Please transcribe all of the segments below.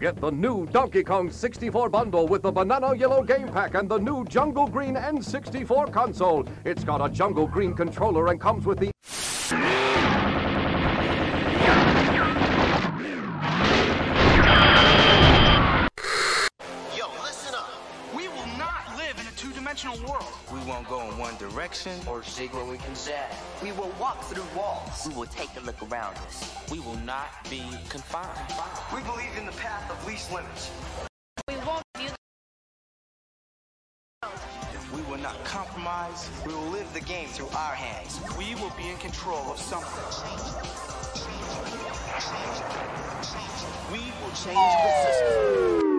Get the new Donkey Kong 64 bundle with the banana yellow game pack and the new Jungle Green N64 console. It's got a Jungle Green controller and comes with the direction. or seek what we can say. We will walk through walls. We will take a look around us. We will not be confined. We believe in the path of least limits. We won't view the We will not compromise. We will live the game through our hands. We will be in control of something. We will change the system.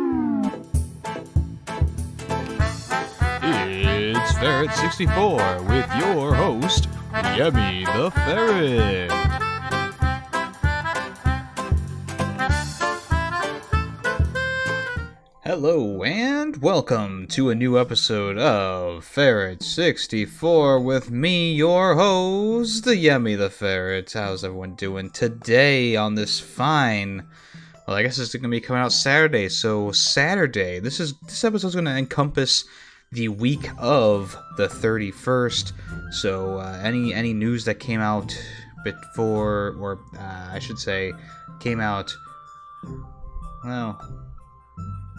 Ferret 64 with your host, Yummy the Ferret. Hello and welcome to a new episode of Ferret 64 with me, your host, the Yummy the Ferret. How's everyone doing today on this fine? Well, I guess it's gonna be coming out Saturday. So Saturday, this is this episode's gonna encompass the week of the 31st. So uh, any any news that came out before, or uh, I should say, came out. Well,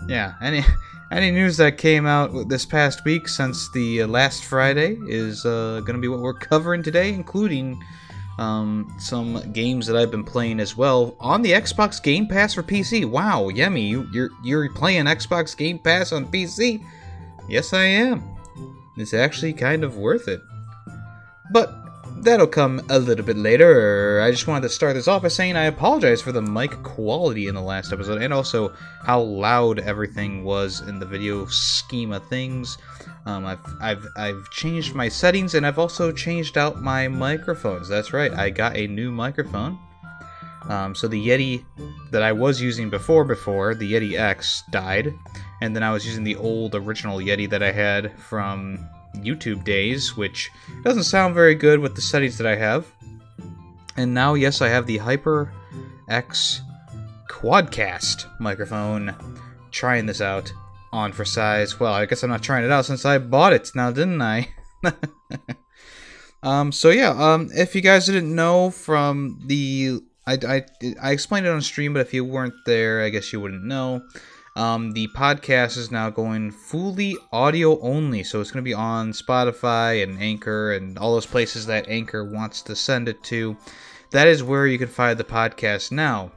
yeah. Any any news that came out this past week since the uh, last Friday is uh, going to be what we're covering today, including um, some games that I've been playing as well on the Xbox Game Pass for PC. Wow, Yummy, you, you're you're playing Xbox Game Pass on PC? Yes, I am. It's actually kind of worth it. But that'll come a little bit later. I just wanted to start this off by saying I apologize for the mic quality in the last episode and also how loud everything was in the video scheme of things. Um, I've, I've, I've changed my settings and I've also changed out my microphones. That's right, I got a new microphone. Um, so the Yeti that I was using before, before the Yeti X died, and then I was using the old original Yeti that I had from YouTube days, which doesn't sound very good with the settings that I have. And now, yes, I have the Hyper X Quadcast microphone. Trying this out on for size. Well, I guess I'm not trying it out since I bought it now, didn't I? um, so yeah, um, if you guys didn't know from the I, I, I explained it on stream, but if you weren't there, I guess you wouldn't know. Um, the podcast is now going fully audio only, so it's going to be on Spotify and Anchor and all those places that Anchor wants to send it to. That is where you can find the podcast now.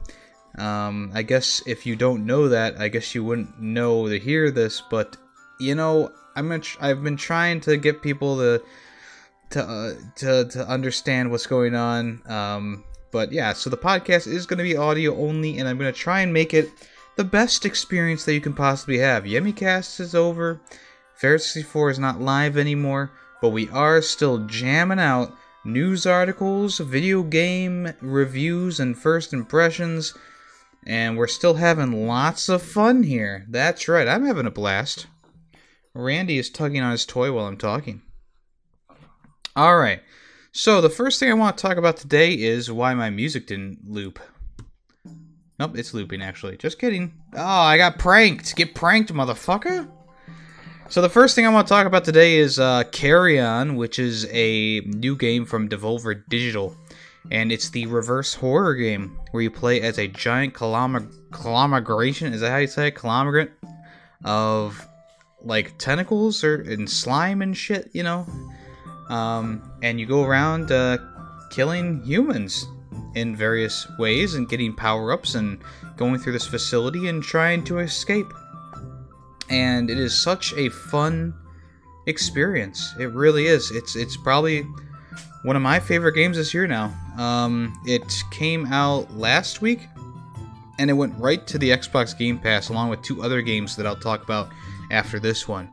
Um, I guess if you don't know that, I guess you wouldn't know to hear this, but you know, I'm tr- I've been trying to get people to to uh, to to understand what's going on. Um, but yeah, so the podcast is going to be audio only, and I'm going to try and make it the best experience that you can possibly have. YummyCast is over. Ferret 64 is not live anymore, but we are still jamming out news articles, video game reviews, and first impressions. And we're still having lots of fun here. That's right, I'm having a blast. Randy is tugging on his toy while I'm talking. Alright, so the first thing I want to talk about today is why my music didn't loop. Nope, it's looping actually. Just kidding. Oh, I got pranked. Get pranked, motherfucker. So the first thing I want to talk about today is uh, Carrion, which is a new game from Devolver Digital, and it's the reverse horror game where you play as a giant colom- conglomeration. Is that how you say it? Conglomerate of like tentacles or and slime and shit, you know. Um, and you go around uh, killing humans in various ways and getting power ups and going through this facility and trying to escape. And it is such a fun experience. It really is. It's it's probably one of my favorite games this year now. Um, it came out last week, and it went right to the Xbox Game Pass along with two other games that I'll talk about after this one.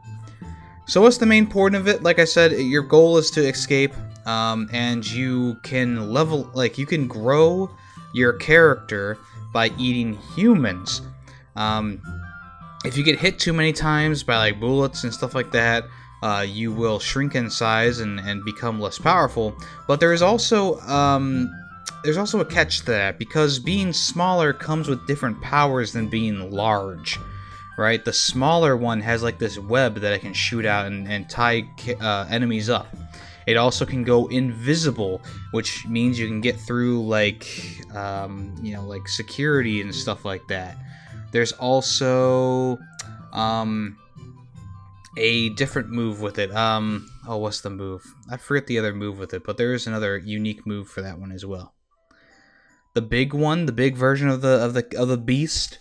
So, what's the main point of it? Like I said, your goal is to escape, um, and you can level, like, you can grow your character by eating humans. Um, if you get hit too many times by like bullets and stuff like that, uh, you will shrink in size and, and become less powerful. But there is also um, there's also a catch to that because being smaller comes with different powers than being large. Right, the smaller one has like this web that it can shoot out and, and tie uh, enemies up. It also can go invisible, which means you can get through like um, you know like security and stuff like that. There's also um, a different move with it. Um, oh, what's the move? I forget the other move with it, but there is another unique move for that one as well. The big one, the big version of the of the of the beast,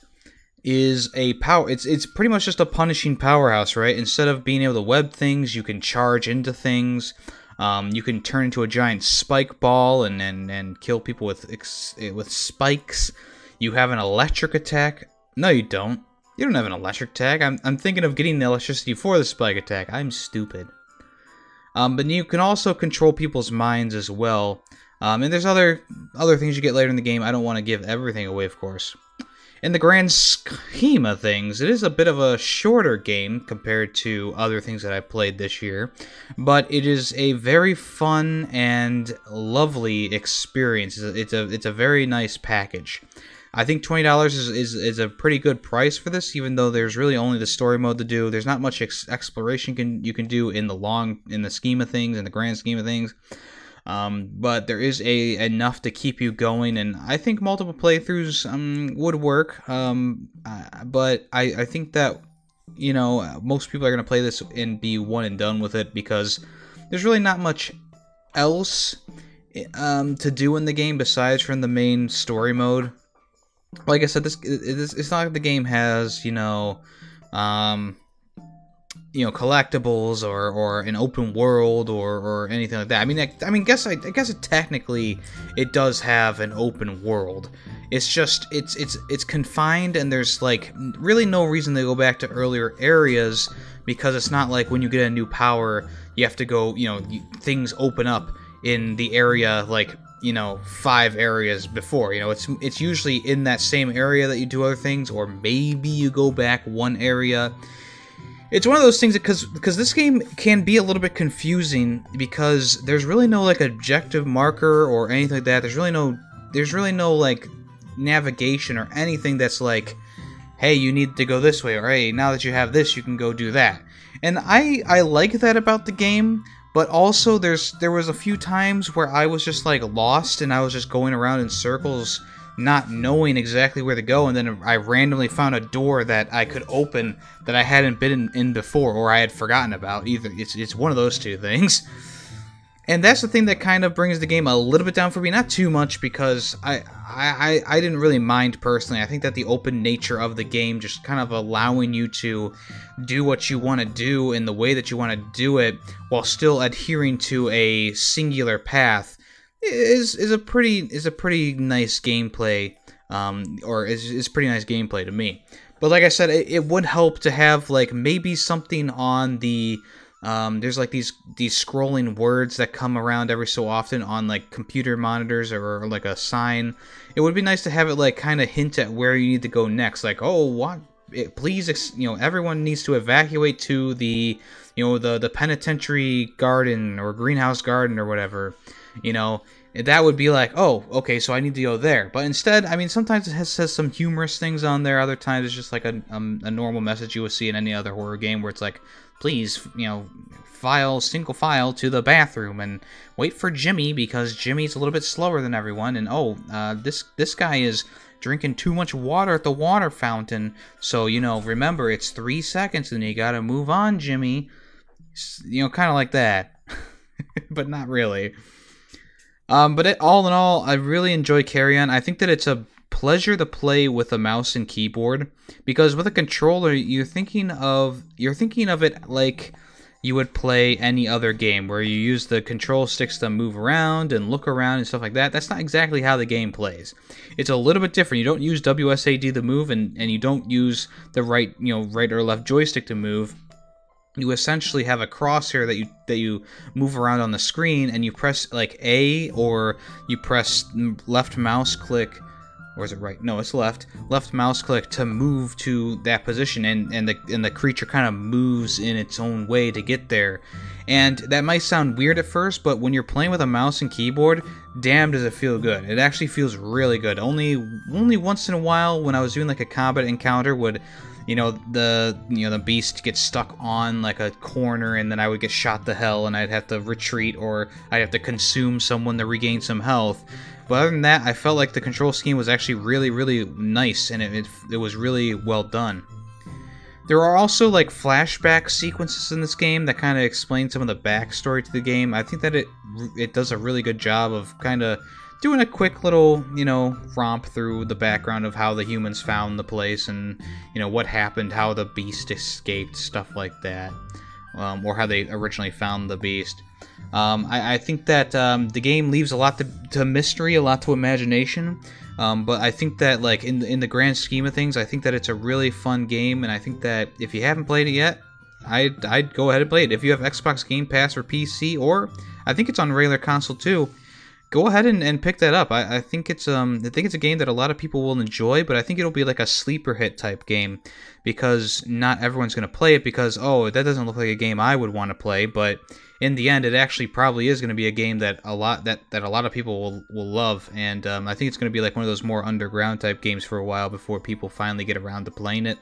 is a power. It's it's pretty much just a punishing powerhouse, right? Instead of being able to web things, you can charge into things. Um, you can turn into a giant spike ball and and, and kill people with with spikes. You have an electric attack. No, you don't. You don't have an electric attack. I'm, I'm thinking of getting the electricity for the spike attack. I'm stupid. Um, but you can also control people's minds as well. Um, and there's other other things you get later in the game. I don't want to give everything away, of course. In the grand scheme of things, it is a bit of a shorter game compared to other things that I've played this year, but it is a very fun and lovely experience. It's a, it's a, it's a very nice package. I think twenty dollars is, is is a pretty good price for this, even though there's really only the story mode to do. There's not much ex- exploration can you can do in the long in the scheme of things, in the grand scheme of things. Um, but there is a enough to keep you going, and I think multiple playthroughs um, would work. Um, uh, but I, I think that you know most people are gonna play this and be one and done with it because there's really not much else um, to do in the game besides from the main story mode like I said, this it's not like the game has you know, um, you know, collectibles or, or an open world or, or anything like that. I mean, I, I mean, guess I, I guess it technically it does have an open world. It's just it's it's it's confined and there's like really no reason to go back to earlier areas because it's not like when you get a new power you have to go you know you, things open up in the area like you know five areas before you know it's it's usually in that same area that you do other things or maybe you go back one area it's one of those things because because this game can be a little bit confusing because there's really no like objective marker or anything like that. There's really no there's really no like navigation or anything that's like hey you need to go this way or hey now that you have this you can go do that. And i i like that about the game but also there's there was a few times where I was just like lost and I was just going around in circles not knowing exactly where to go and then I randomly found a door that I could open that I hadn't been in, before or I had forgotten about. Either it's it's one of those two things. And that's the thing that kind of brings the game a little bit down for me. Not too much because I, I i didn't really mind personally. I think that the open nature of the game just kind of allowing you to do what you want to do in the way that you want to do it while still adhering to a singular path is is a pretty is a pretty nice gameplay um, or is, is pretty nice gameplay to me but like i said it, it would help to have like maybe something on the um, there's like these these scrolling words that come around every so often on like computer monitors or, or like a sign. It would be nice to have it like kind of hint at where you need to go next. Like, oh, what? It, please, you know, everyone needs to evacuate to the, you know, the the penitentiary garden or greenhouse garden or whatever. You know, that would be like, oh, okay, so I need to go there. But instead, I mean, sometimes it has, says some humorous things on there. Other times it's just like a, um, a normal message you would see in any other horror game where it's like, please, you know, file single file to the bathroom and wait for Jimmy because Jimmy's a little bit slower than everyone. And oh, uh, this this guy is drinking too much water at the water fountain. So you know, remember it's three seconds and you gotta move on, Jimmy. You know, kind of like that, but not really. Um, but it, all in all, I really enjoy Carrion. I think that it's a pleasure to play with a mouse and keyboard because with a controller you're thinking of you're thinking of it like you would play any other game where you use the control sticks to move around and look around and stuff like that. That's not exactly how the game plays. It's a little bit different. You don't use WSAD to move and, and you don't use the right, you know, right or left joystick to move. You essentially have a crosshair that you that you move around on the screen and you press like A or you press left mouse click or is it right? No, it's left. Left mouse click to move to that position, and and the and the creature kind of moves in its own way to get there. And that might sound weird at first, but when you're playing with a mouse and keyboard, damn does it feel good. It actually feels really good. Only only once in a while when I was doing like a combat encounter would you know the you know the beast gets stuck on like a corner and then I would get shot to hell and I'd have to retreat or I'd have to consume someone to regain some health. But other than that, I felt like the control scheme was actually really really nice and it, it, it was really well done. There are also like flashback sequences in this game that kind of explain some of the backstory to the game. I think that it it does a really good job of kind of doing a quick little, you know, romp through the background of how the humans found the place and, you know, what happened, how the beast escaped, stuff like that, um, or how they originally found the beast. Um, I, I, think that um, the game leaves a lot to, to, mystery, a lot to imagination. Um, but I think that, like in in the grand scheme of things, I think that it's a really fun game, and I think that if you haven't played it yet, I'd, I'd go ahead and play it. If you have Xbox Game Pass or PC, or I think it's on regular console too go ahead and, and pick that up. I, I think it's um I think it's a game that a lot of people will enjoy, but I think it'll be like a sleeper hit type game because not everyone's gonna play it because oh that doesn't look like a game I would want to play, but in the end it actually probably is gonna be a game that a lot that, that a lot of people will will love, and um, I think it's gonna be like one of those more underground type games for a while before people finally get around to playing it.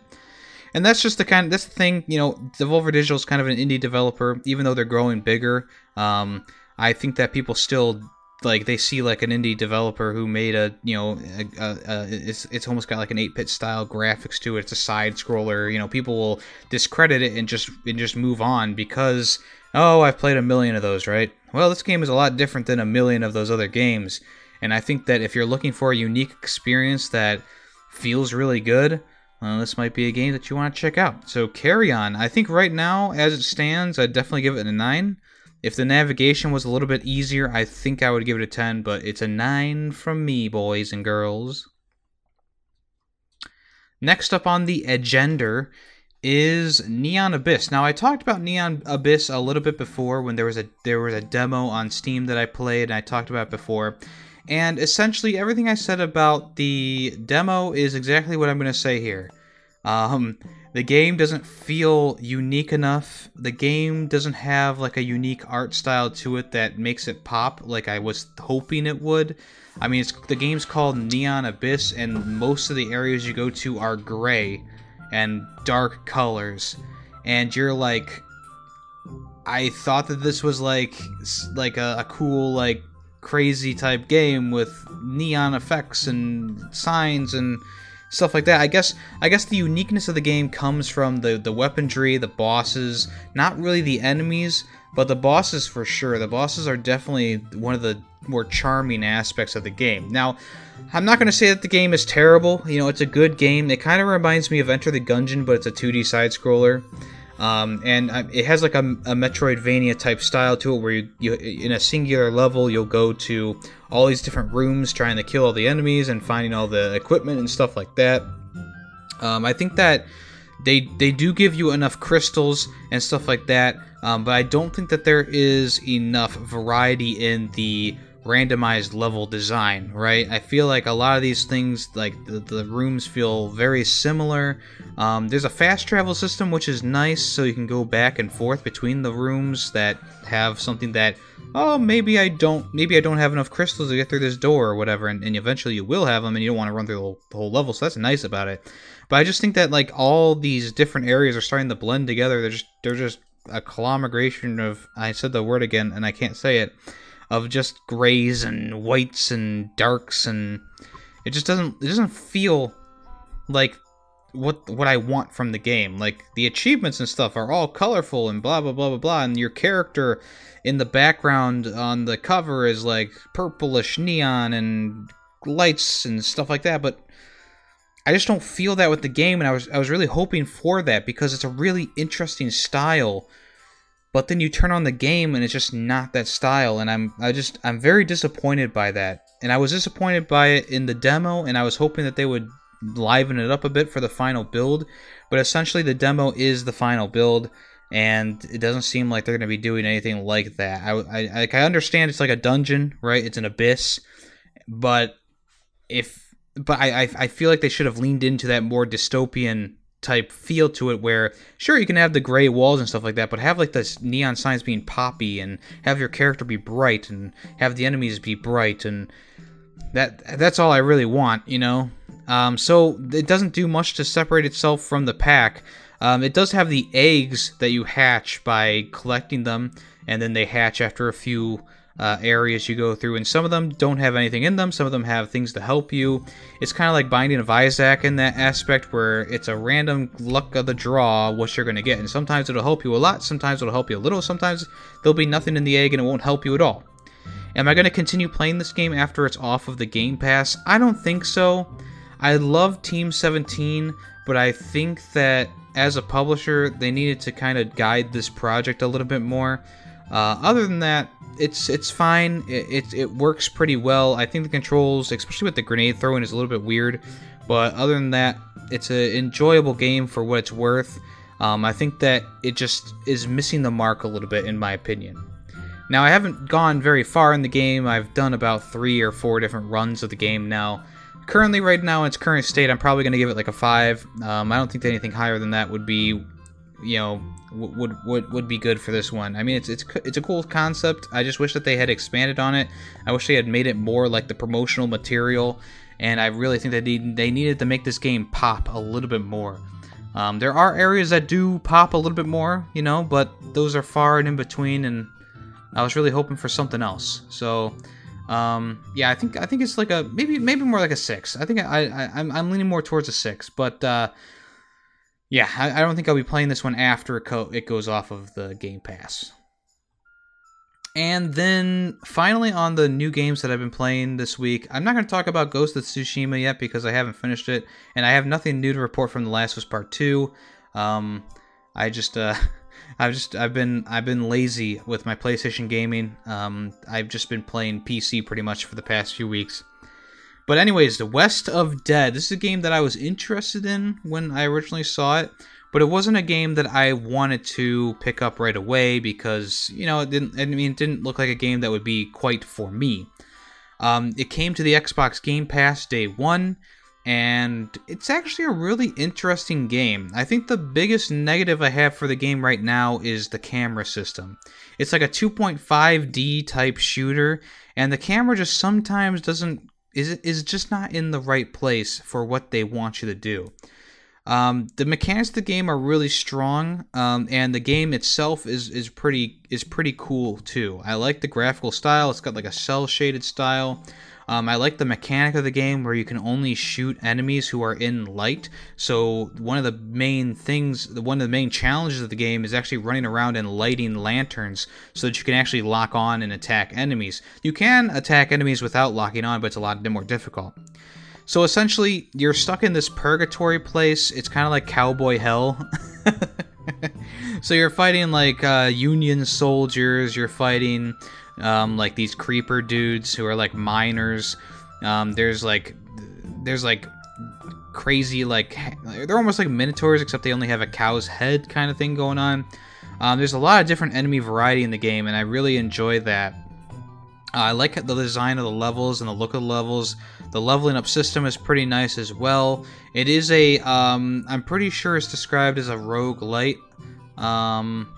And that's just the kind of that's the thing, you know, Devolver Digital is kind of an indie developer, even though they're growing bigger. Um, I think that people still like they see like an indie developer who made a you know a, a, a, it's it's almost got like an 8-bit style graphics to it it's a side scroller you know people will discredit it and just and just move on because oh I've played a million of those right well this game is a lot different than a million of those other games and I think that if you're looking for a unique experience that feels really good well, this might be a game that you want to check out. So Carrion. I think right now, as it stands, I'd definitely give it a nine. If the navigation was a little bit easier, I think I would give it a 10, but it's a 9 from me, boys and girls. Next up on the agenda is Neon Abyss. Now I talked about Neon Abyss a little bit before when there was a there was a demo on Steam that I played and I talked about before. And essentially everything I said about the demo is exactly what I'm going to say here. Um, the game doesn't feel unique enough. The game doesn't have like a unique art style to it that makes it pop like I was hoping it would. I mean, the game's called Neon Abyss, and most of the areas you go to are gray and dark colors, and you're like, I thought that this was like like a, a cool like crazy type game with neon effects and signs and stuff like that. I guess I guess the uniqueness of the game comes from the the weaponry, the bosses, not really the enemies, but the bosses for sure. The bosses are definitely one of the more charming aspects of the game. Now, I'm not going to say that the game is terrible. You know, it's a good game. It kind of reminds me of Enter the Gungeon, but it's a 2D side scroller. Um, and it has like a, a, Metroidvania type style to it, where you, you, in a singular level, you'll go to all these different rooms trying to kill all the enemies and finding all the equipment and stuff like that. Um, I think that they they do give you enough crystals and stuff like that, um, but I don't think that there is enough variety in the randomized level design, right? I feel like a lot of these things, like the, the rooms, feel very similar. Um, there's a fast travel system, which is nice, so you can go back and forth between the rooms that have something that, oh, maybe I don't, maybe I don't have enough crystals to get through this door or whatever, and, and eventually you will have them, and you don't want to run through the whole, the whole level, so that's nice about it. But I just think that like all these different areas are starting to blend together. They're just they're just a conglomeration of I said the word again and I can't say it of just grays and whites and darks and it just doesn't it doesn't feel like what what I want from the game. Like the achievements and stuff are all colorful and blah blah blah blah blah and your character in the background on the cover is like purplish neon and lights and stuff like that, but I just don't feel that with the game and I was I was really hoping for that because it's a really interesting style but then you turn on the game and it's just not that style and i'm i just i'm very disappointed by that. And i was disappointed by it in the demo and i was hoping that they would liven it up a bit for the final build but essentially the demo is the final build and it doesn't seem like they're going to be doing anything like that. I, I, I understand it's like a dungeon right? It's an abyss but if but I, I I feel like they should have leaned into that more dystopian type feel to it where sure you can have the gray walls and stuff like that but have like this neon signs being poppy and have your character be bright and have the enemies be bright and that that's all I really want you know? Um, so it doesn't do much to separate itself from the pack. Um, it does have the eggs that you hatch by collecting them and then they hatch after a few uh, areas you go through, and some of them don't have anything in them. Some of them have things to help you. It's kind of like Binding of Isaac in that aspect, where it's a random luck of the draw what you're going to get, and sometimes it'll help you a lot, sometimes it'll help you a little, sometimes there'll be nothing in the egg and it won't help you at all. Am I going to continue playing this game after it's off of the Game Pass? I don't think so. I love Team 17, but I think that as a publisher, they needed to kind of guide this project a little bit more. Uh, other than that, it's it's fine. It, it, it works pretty well. I think the controls, especially with the grenade throwing, is a little bit weird. But other than that, it's an enjoyable game for what it's worth. Um, I think that it just is missing the mark a little bit, in my opinion. Now, I haven't gone very far in the game. I've done about three or four different runs of the game now. Currently, right now, in its current state, I'm probably going to give it like a 5. Um, I don't think anything higher than that would be you know would would would be good for this one. I mean, it's it's it's a cool concept. I just wish that they had expanded on it. I wish they had made it more like the promotional material, and I really think that they they needed to make this game pop a little bit more. Um, there are areas that do pop a little bit more, you know, but those are far and in between, and I was really hoping for something else. So. Um, yeah, I think I think it's like a maybe maybe more like a six. I think I, I I'm, I'm leaning more towards a six, but uh, yeah, I, I, don't think I'll be playing this one after it, co- it goes off of the Game Pass. And then finally, on the new games that I've been playing this week, I'm not going to talk about Ghost of Tsushima yet because I haven't finished it, and I have nothing new to report from The Last of Us Part Two. Um, I just, uh, I've just, I've been, I've been lazy with my PlayStation gaming. Um, I've just been playing PC pretty much for the past few weeks. But anyways, The West of Dead. This is a game that I was interested in when I originally saw it, but it wasn't a game that I wanted to pick up right away because you know it didn't. I mean, it didn't look like a game that would be quite for me. Um, it came to the Xbox Game Pass day one, and it's actually a really interesting game. I think the biggest negative I have for the game right now is the camera system. It's like a 2.5D type shooter, and the camera just sometimes doesn't is is just not in the right place for what they want you to do. Um, the mechanics of the game are really strong, um, and the game itself is is pretty is pretty cool too. I like the graphical style; it's got like a cel shaded style. Um, I like the mechanic of the game where you can only shoot enemies who are in light. So one of the main things, one of the main challenges of the game is actually running around and lighting lanterns so that you can actually lock on and attack enemies. You can attack enemies without locking on, but it's a lot more difficult. So essentially, you're stuck in this purgatory place. It's kind of like cowboy hell. so you're fighting like uh, Union soldiers. You're fighting um, like these creeper dudes who are like miners. Um, there's like there's like crazy like they're almost like minotaurs except they only have a cow's head kind of thing going on. Um, there's a lot of different enemy variety in the game, and I really enjoy that. Uh, I like the design of the levels and the look of the levels. The leveling up system is pretty nice as well. It is a, um, I'm pretty sure it's described as a roguelite. Um,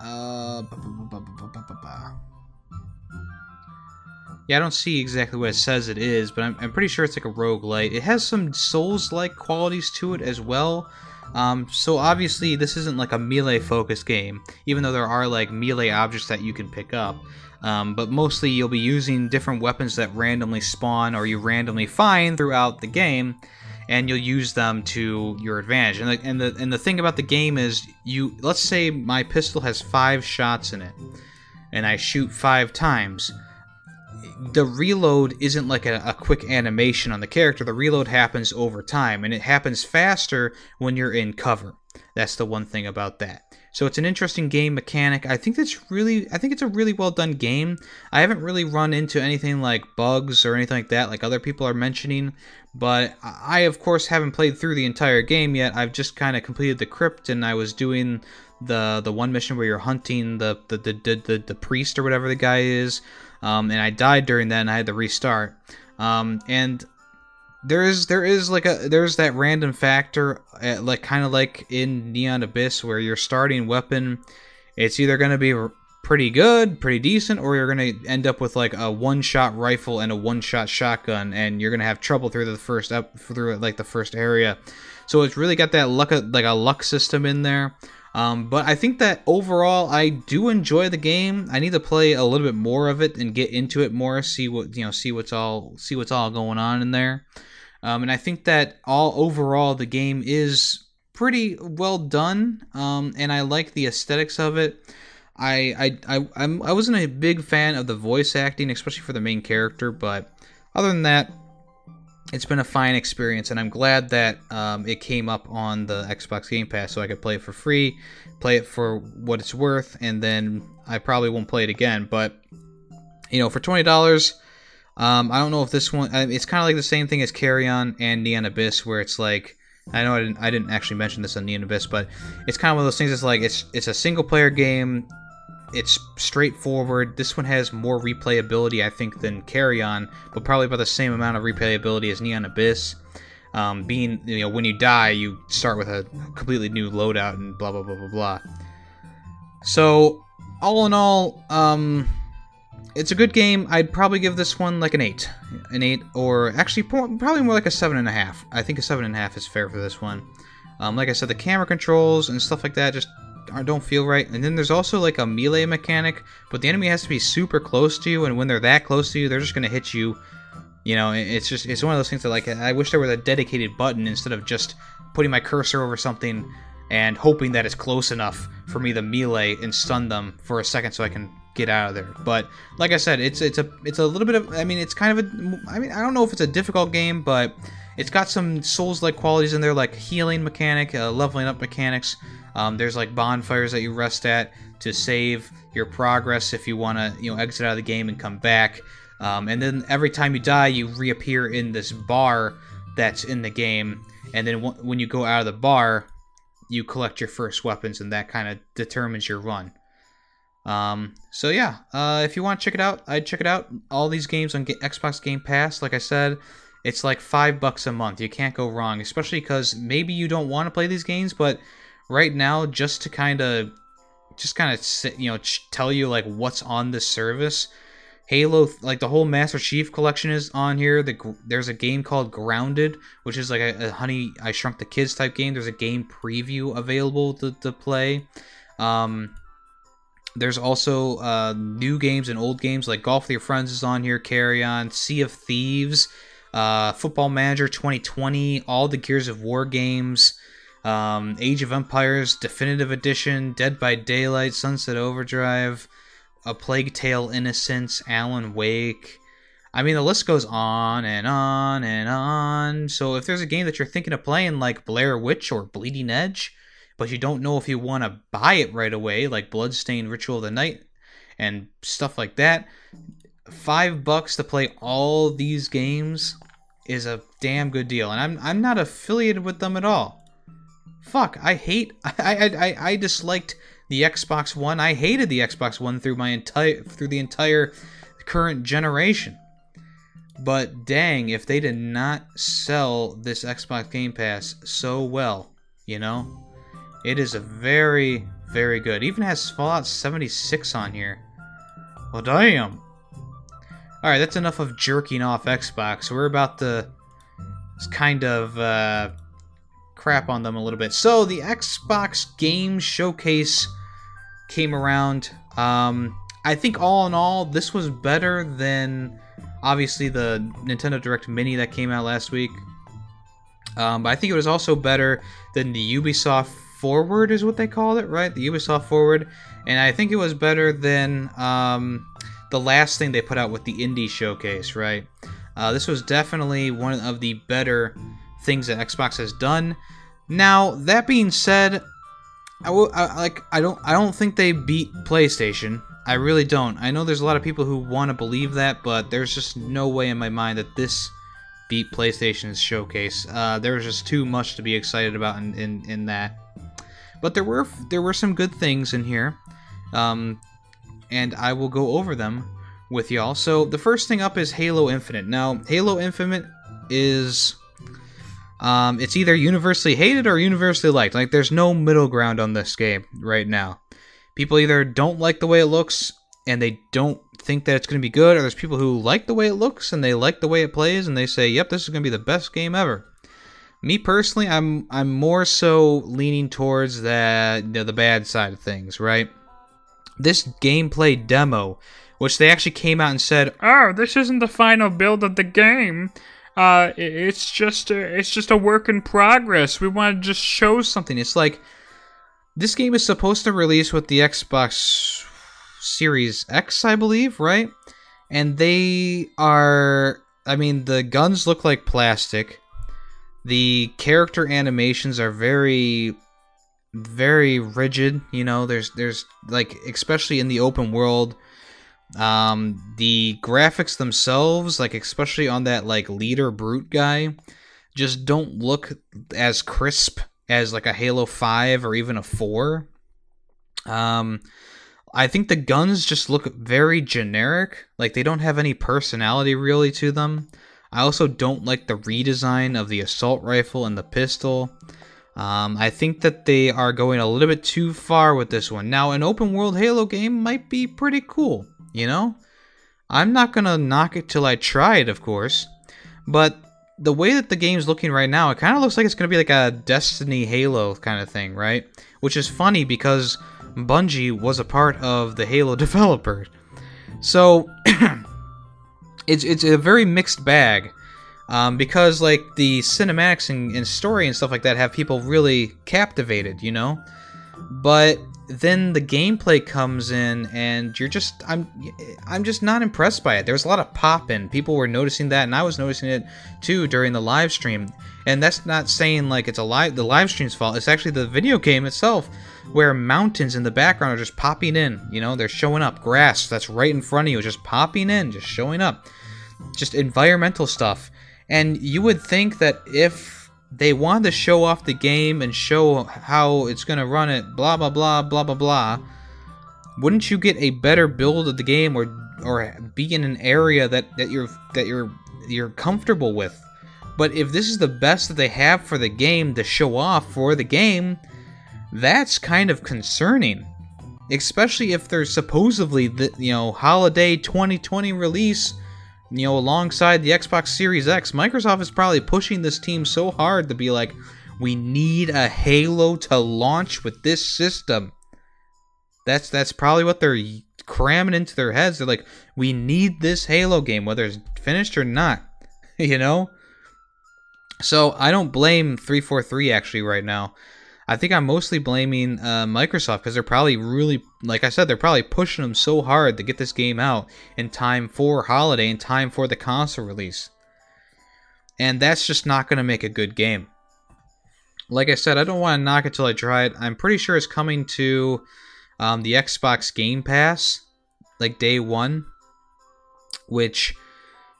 uh, yeah, I don't see exactly what it says it is, but I'm, I'm pretty sure it's like a roguelite. It has some Souls-like qualities to it as well. Um, so obviously this isn't like a melee focused game, even though there are like melee objects that you can pick up. Um, but mostly you'll be using different weapons that randomly spawn or you randomly find throughout the game, and you'll use them to your advantage. And the, and the and the thing about the game is you let's say my pistol has five shots in it, and I shoot five times the reload isn't like a, a, quick animation on the character. The reload happens over time, and it happens faster when you're in cover. That's the one thing about that. So it's an interesting game mechanic. I think that's really, I think it's a really well done game. I haven't really run into anything like bugs or anything like that, like other people are mentioning. But I, of course, haven't played through the entire game yet. I've just kind of completed the crypt, and I was doing the the one mission where you're hunting the the the, the, the, the priest or whatever the guy is um, and I died during that, and I had to restart. Um, and there is there is like a there's that random factor uh, like kind of like in Neon Abyss where your starting weapon it's either to be pretty good, pretty decent or you're to end up with like a one-shot rifle and a one-shot shotgun and you're to have trouble through the first up through like the first area. So it's really got that luck like a luck system in there. Um, but I think that overall, I do enjoy the game. I need to play a little bit more of it and get into it more, see what you know, see what's all see what's all going on in there. Um, and I think that all overall, the game is pretty well done, um, and I like the aesthetics of it. I I I I'm, I wasn't a big fan of the voice acting, especially for the main character, but other than that, it's been a fine experience, and I'm glad that um, it came up on the Xbox Game Pass so I could play it for free, play it for what it's worth, and then I probably won't play it again. But you know, for twenty dollars, um, I don't know if this one. It's kind of like the same thing as Carrion and Neon Abyss, where it's like. I know I didn't, I didn't actually mention this on Neon Abyss, but it's kind of one of those things. It's like it's it's a single player game it's straightforward. This one has more replayability, I think, than Carrion, but probably about the same amount of replayability as Neon Abyss. Um, being, you know, when you die, you start with a completely new loadout and blah blah blah blah blah. So, all in all, um, it's a good game. I'd probably give this one like an eight, an eight, or actually probably more like a seven and a half. I think a seven and a half is fair for this one. Um, like I said, the camera controls and stuff like that just don't feel right. And then there's also like a melee mechanic, but the enemy has to be super close to you, and when they're that close to you, they're just gonna hit you. You know, it's just it's one of those things that like I wish there was a dedicated button instead of just putting my cursor over something and hoping that it's close enough for me to melee and stun them for a second so I can get out of there. But like I said, it's it's a it's a little bit of I mean it's kind of a I mean I don't know if it's a difficult game, but it's got some Souls-like qualities in there, like healing mechanic, uh, leveling up mechanics. Um, there's like bonfires that you rest at to save your progress if you want to, you know, exit out of the game and come back. Um, and then every time you die, you reappear in this bar that's in the game. And then w- when you go out of the bar, you collect your first weapons, and that kind of determines your run. Um, so yeah, uh, if you want to check it out, I'd check it out. All these games on Xbox Game Pass, like I said, it's like five bucks a month. You can't go wrong, especially because maybe you don't want to play these games, but right now just to kind of just kind of you know tell you like what's on this service halo like the whole master chief collection is on here. The, there's a game called grounded which is like a, a, honey i shrunk the kids type game. There's a game preview available to, to play. Um, there's also uh, new games and old games like golf with your friends is on here Carrion sea of thieves uh, football manager 2020 all the gears of war games um, Age of Empires Definitive Edition, Dead by Daylight, Sunset Overdrive, A Plague Tale Innocence, Alan Wake. I mean, the list goes on and on and on. So if there's a game that you're thinking of playing, like Blair Witch or Bleeding Edge, but you don't know if you want to buy it right away, like Bloodstained Ritual of the Night and stuff like that, five bucks to play all these games is a damn good deal. And I'm I'm not affiliated with them at all. Fuck, I hate. I, I I I disliked the Xbox One. I hated the Xbox One through my entire through the entire current generation. But dang, if they did not sell this Xbox Game Pass so well, you know, it is a very very good. Even has Fallout 76 on here. Well, damn. All right, that's enough of jerking off Xbox. We're about to kind of. Uh, crap on them a little bit. So the Xbox Game Showcase came around. Um, I think all in all, this was better than obviously the Nintendo Direct Mini that came out last week. Um, but I think it was also better than the Ubisoft Forward, is what they called it, right? The Ubisoft Forward, and I think it was better than um, the last thing they put out with the Indie Showcase, right? Uh, this was definitely one of the better things that Xbox has done. Now, that being said, I, like I don't I don't think they beat PlayStation. I really don't. I know there's a lot of people who want to believe that, but there's just no way in my mind that this beat PlayStation's showcase. Uh, there was just too much to be excited about in, in, in that. But there were there were some good things in here, um, and I will go over them with y'all. So the first thing up is Halo Infinite. Now, Halo Infinite is um, it's either universally hated or universally liked. Like there's no middle ground on this game right now. People either don't like the way it looks and they don't think that it's going to be good, or there's people who like the way it looks and they like the way it plays and they say, "Yep, this is going to be the best game ever." Me personally, I'm I'm more so leaning towards that you know, the bad side of things, right? This gameplay demo, which they actually came out and said, "Oh, this isn't the final build of the game. Uh, it's just a, it's just a work in progress. We want to just show something." something. It's like this game is supposed to release with the Xbox Series X, I believe, right? And they are I mean, the guns look like plastic. The character animations are very very rigid, you know, there's there's like especially in the open world um the graphics themselves like especially on that like leader brute guy just don't look as crisp as like a Halo 5 or even a 4. Um I think the guns just look very generic, like they don't have any personality really to them. I also don't like the redesign of the assault rifle and the pistol. Um, I think that they are going a little bit too far with this one. Now, an open world Halo game might be pretty cool, you know? I'm not gonna knock it till I try it, of course. But the way that the game's looking right now, it kind of looks like it's going to be like a Destiny Halo kind of thing, right? Which is funny because Bungie was a part of the Halo developers. So it's it's a very mixed bag. Um, because like the cinematics and, and story and stuff like that have people really captivated, you know. But then the gameplay comes in, and you're just I'm I'm just not impressed by it. There's a lot of pop in. People were noticing that, and I was noticing it too during the live stream. And that's not saying like it's a live the live stream's fault. It's actually the video game itself, where mountains in the background are just popping in. You know, they're showing up. Grass that's right in front of you, just popping in, just showing up. Just environmental stuff. And you would think that if they wanted to show off the game and show how it's going to run it, blah blah blah blah blah blah, wouldn't you get a better build of the game or or be in an area that, that you're that you're you're comfortable with? But if this is the best that they have for the game to show off for the game, that's kind of concerning. Especially if there's supposedly the you know holiday 2020 release you know, alongside the Xbox Series X, Microsoft is probably pushing this team so hard to be like, we need a Halo to launch with this system. That's that's probably what they're cramming into their heads. They're like, we need this Halo game, whether it's finished or not. you know? So I don't blame 343 actually right now. I think I'm mostly blaming uh, Microsoft because they're probably really, like I said, they're probably pushing them so hard to get this game out in time for holiday, in time for the console release. And that's just not going to make a good game. Like I said, I don't want to knock it till I try it. I'm pretty sure it's coming to um, the Xbox Game Pass, like day one, which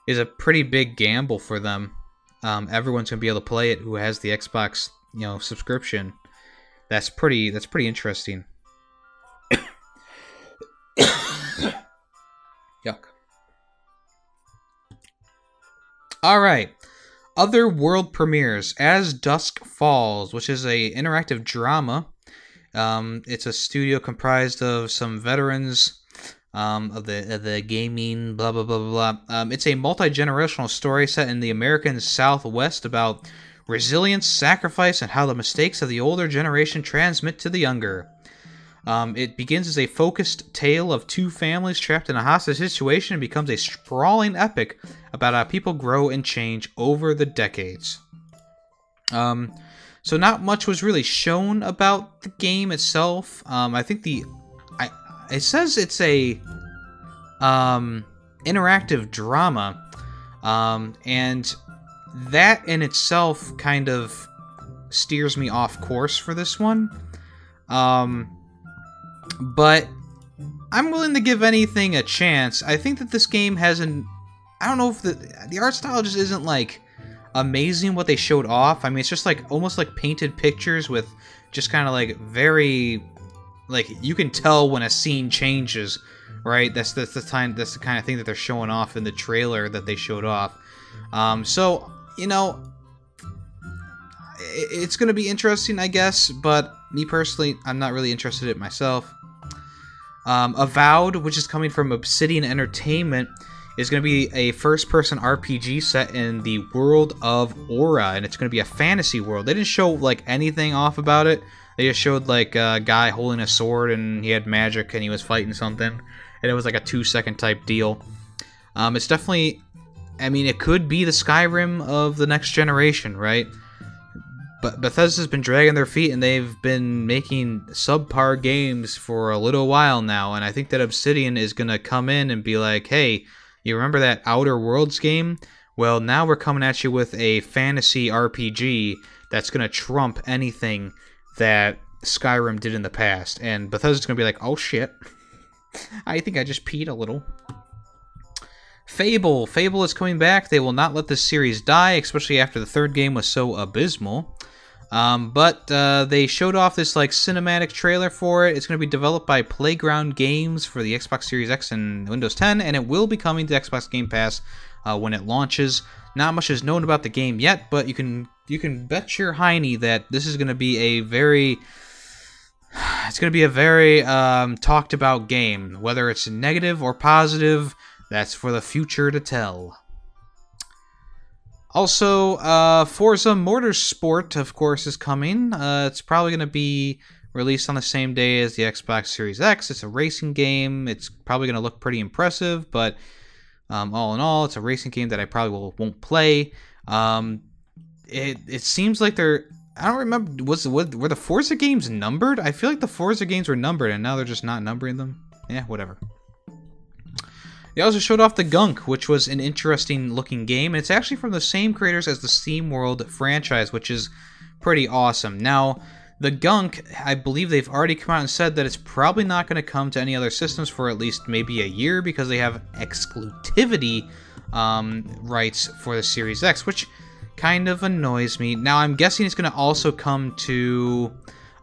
is a pretty big gamble for them. Um, everyone's gonna be able to play it who has the Xbox, you know, subscription that's pretty that's pretty interesting. Yuck. All right. Other world premieres. As dusk falls which is a interactive drama. Um, it's a studio comprised of some veterans um, of the of the gaming blah blah blah blah blah. Um, it's a multi-generational story set in the american southwest about resilience, sacrifice, and how the mistakes of the older generation transmit to the younger. Um, it begins as a focused tale of two families trapped in a hostage situation and becomes a sprawling epic about how people grow and change over the decades. Um, so not much was really shown about the game itself. Um, I think the, I it says it's a, um, interactive drama, um, and that in itself kind of steers me off course for this one. Um, but I'm willing to give anything a chance. I think that this game has an I don't know if the the art style just isn't like amazing what they showed off. I mean, it's just like almost like painted pictures with just kind of like very like you can tell when a scene changes, right? That's that's the time that's the kind of thing that they're showing off in the trailer that they showed off. Um, so you know, it's going to be interesting, I guess, but me personally, I'm not really interested in it myself. Um, Avowed, which is coming from Obsidian Entertainment, is going to be a first person RPG set in the world of Eora, and it's going to be a fantasy world. They didn't show like anything off about it. They just showed like a guy holding a sword and he had magic and he was fighting something, and it was like a two second type deal. Um, it's definitely, I mean, it could be the Skyrim of the next generation, right? But Bethesda's been dragging their feet and they've been making subpar games for a little while now, and I think that Obsidian is gonna come in and be like, hey you remember that Outer Worlds game? Well, now we're coming at you with a fantasy RPG that's going to trump anything that Skyrim did in the past. And Bethesda's going to be like, oh shit. I think I just peed a little. Fable. Fable is coming back. They will not let this series die, especially after the third game was so abysmal. Um, but uh, they showed off this like cinematic trailer for it. It's going to be developed by Playground Games for the Xbox Series X and Windows 10, and it will be coming to Xbox Game Pass uh, when it launches. Not much is known about the game yet, but you can you can bet your hiney that this is going to be a very it's going to be a very um, talked about game. Whether it's negative or positive, that's for the future to tell. Also, uh, Forza Motorsport, of course, is coming. Uh, it's probably going to be released on the same day as the Xbox Series X. It's a racing game. It's probably going to look pretty impressive, but um, all in all, it's a racing game that I probably will, won't play. Um, it it seems like they're. I don't remember. Was what were the Forza games numbered? I feel like the Forza games were numbered, and now they're just not numbering them. Yeah, whatever. They also showed off the Gunk, which was an interesting looking game, and it's actually from the same creators as the SteamWorld franchise, which is pretty awesome. Now, the Gunk, I believe they've already come out and said that it's probably not going to come to any other systems for at least maybe a year because they have exclusivity um, rights for the Series X, which kind of annoys me. Now, I'm guessing it's going to also come to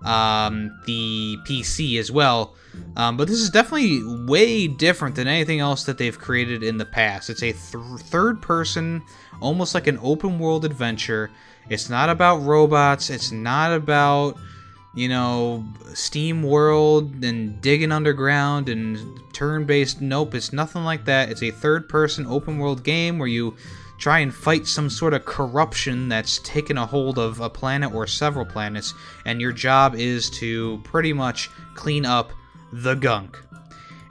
um, the PC as well. Um, but this is definitely way different than anything else that they've created in the past. It's a th- third person, almost like an open world adventure. It's not about robots, it's not about, you know, SteamWorld and digging underground and turn based. Nope, it's nothing like that. It's a third person open world game where you try and fight some sort of corruption that's taken a hold of a planet or several planets, and your job is to pretty much clean up the gunk.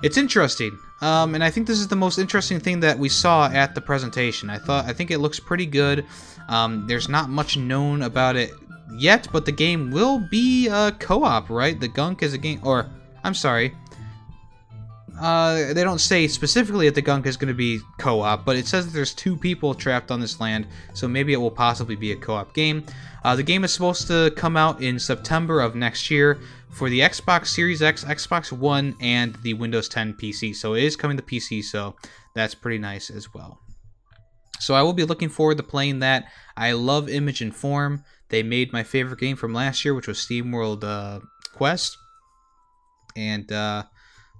It's interesting, um, and I think this is the most interesting thing that we saw at the presentation. I thought I think it looks pretty good. Um, there's not much known about it yet, but the game will be uh, co-op, right? The gunk is a game, or I'm sorry, uh, they don't say specifically that the gunk is going to be co-op, but it says that there's two people trapped on this land, so maybe it will possibly be a co-op game. Uh, the game is supposed to come out in September of next year for the Xbox Series X, Xbox One, and the Windows 10 PC. So it is coming to PC, so that's pretty nice as well. So I will be looking forward to playing that. I love Image and Form. They made my favorite game from last year, which was SteamWorld uh, Quest, and uh,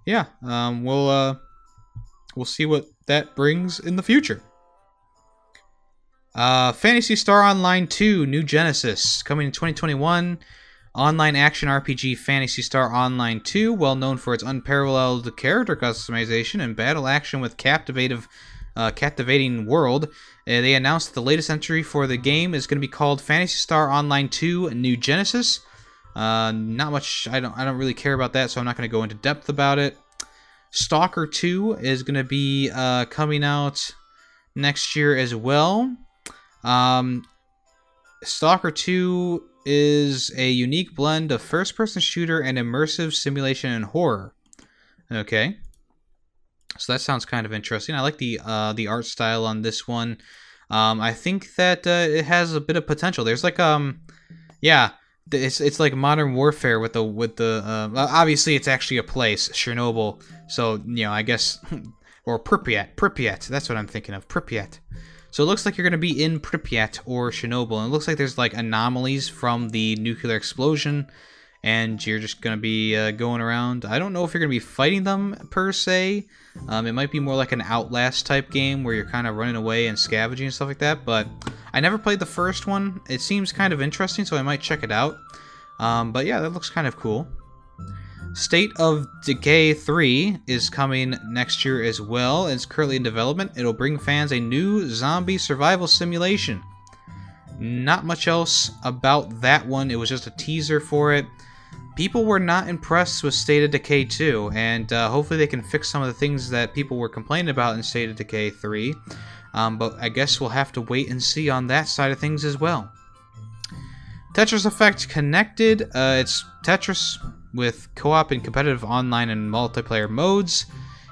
yeah, um, we'll uh, we'll see what that brings in the future. Uh, Phantasy Star Online 2 New Genesis coming in 2021. Online action RPG Phantasy Star Online 2, well known for its unparalleled character customization and battle action with captivative, uh, captivating world. Uh, they announced the latest entry for the game is going to be called Phantasy Star Online 2 New Genesis. Uh, not much. I don't. I don't really care about that, so I'm not going to go into depth about it. Stalker 2 is going to be uh, coming out next year as well. Um, Stalker 2 is a unique blend of first-person shooter and immersive simulation and horror. Okay, so that sounds kind of interesting. I like the uh, the art style on this one. Um, I think that uh, it has a bit of potential. There's like um, yeah, it's it's like modern warfare with the with the uh, obviously it's actually a place Chernobyl. So you know I guess or Pripyat Pripyat that's what I'm thinking of Pripyat. So it looks like you're gonna be in Pripyat or Chernobyl and it looks like there's like anomalies from the nuclear explosion and you're just gonna be uh, going around I don't know if you're gonna be fighting them per se um, it might be more like an Outlast type game where you're kind of running away and scavenging and stuff like that but I never played the first one. It seems kind of interesting, so I might check it out. Um, but yeah, that looks kind of cool. State of Decay 3 is coming next year as well. It's currently in development. It'll bring fans a new zombie survival simulation. Not much else about that one. It was just a teaser for it. People were not impressed with State of Decay 2, and uh, hopefully they can fix some of the things that people were complaining about in State of Decay 3. Um, but I guess we'll have to wait and see on that side of things as well. Tetris Effect Connected. Uh, it's Tetris with co-op and competitive online and multiplayer modes.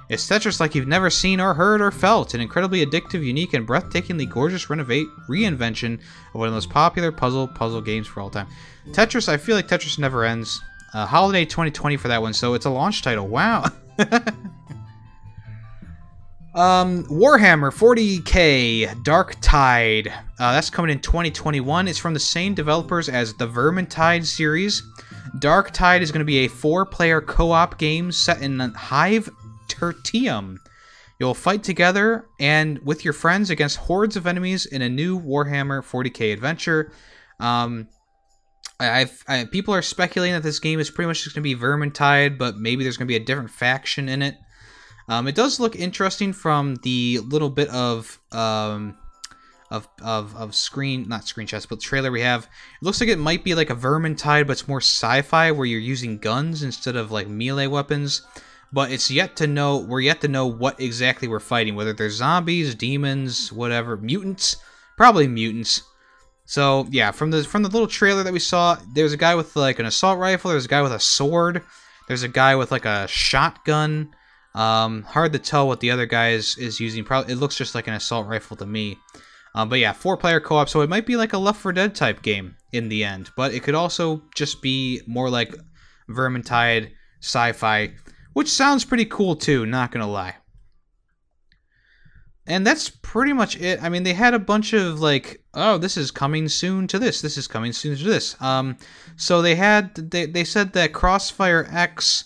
It's Tetris like you've never seen or heard or felt, an incredibly addictive, unique, and breathtakingly gorgeous renovate reinvention of one of the most popular puzzle puzzle games for all time. Tetris, I feel like Tetris never ends. Uh, holiday 2020 for that one, so it's a launch title. Wow. um, Warhammer 40k Darktide. Uh, that's coming in 2021. It's from the same developers as the Vermintide series. Darktide is going to be a four-player co-op game set in Hive Tertium. You'll fight together and with your friends against hordes of enemies in a new Warhammer 40k adventure. Um, I've I, people are speculating that this game is pretty much just going to be Vermintide, but maybe there's going to be a different faction in it. Um, it does look interesting from the little bit of um, of, of of screen not screenshots, but trailer we have. It looks like it might be like a Vermintide, but it's more sci-fi where you're using guns instead of like melee weapons. But it's yet to know. We're yet to know what exactly we're fighting. Whether they're zombies, demons, whatever, mutants. Probably mutants. So yeah, from the from the little trailer that we saw, there's a guy with like an assault rifle. There's a guy with a sword. There's a guy with like a shotgun. Um, hard to tell what the other guy is, is using. Probably it looks just like an assault rifle to me. Um, but yeah, four player co op, so it might be like a Left 4 Dead type game in the end. But it could also just be more like Vermintide sci fi which sounds pretty cool too, not gonna lie. And that's pretty much it. I mean, they had a bunch of like, oh, this is coming soon to this. This is coming soon to this. Um, so they had they they said that Crossfire X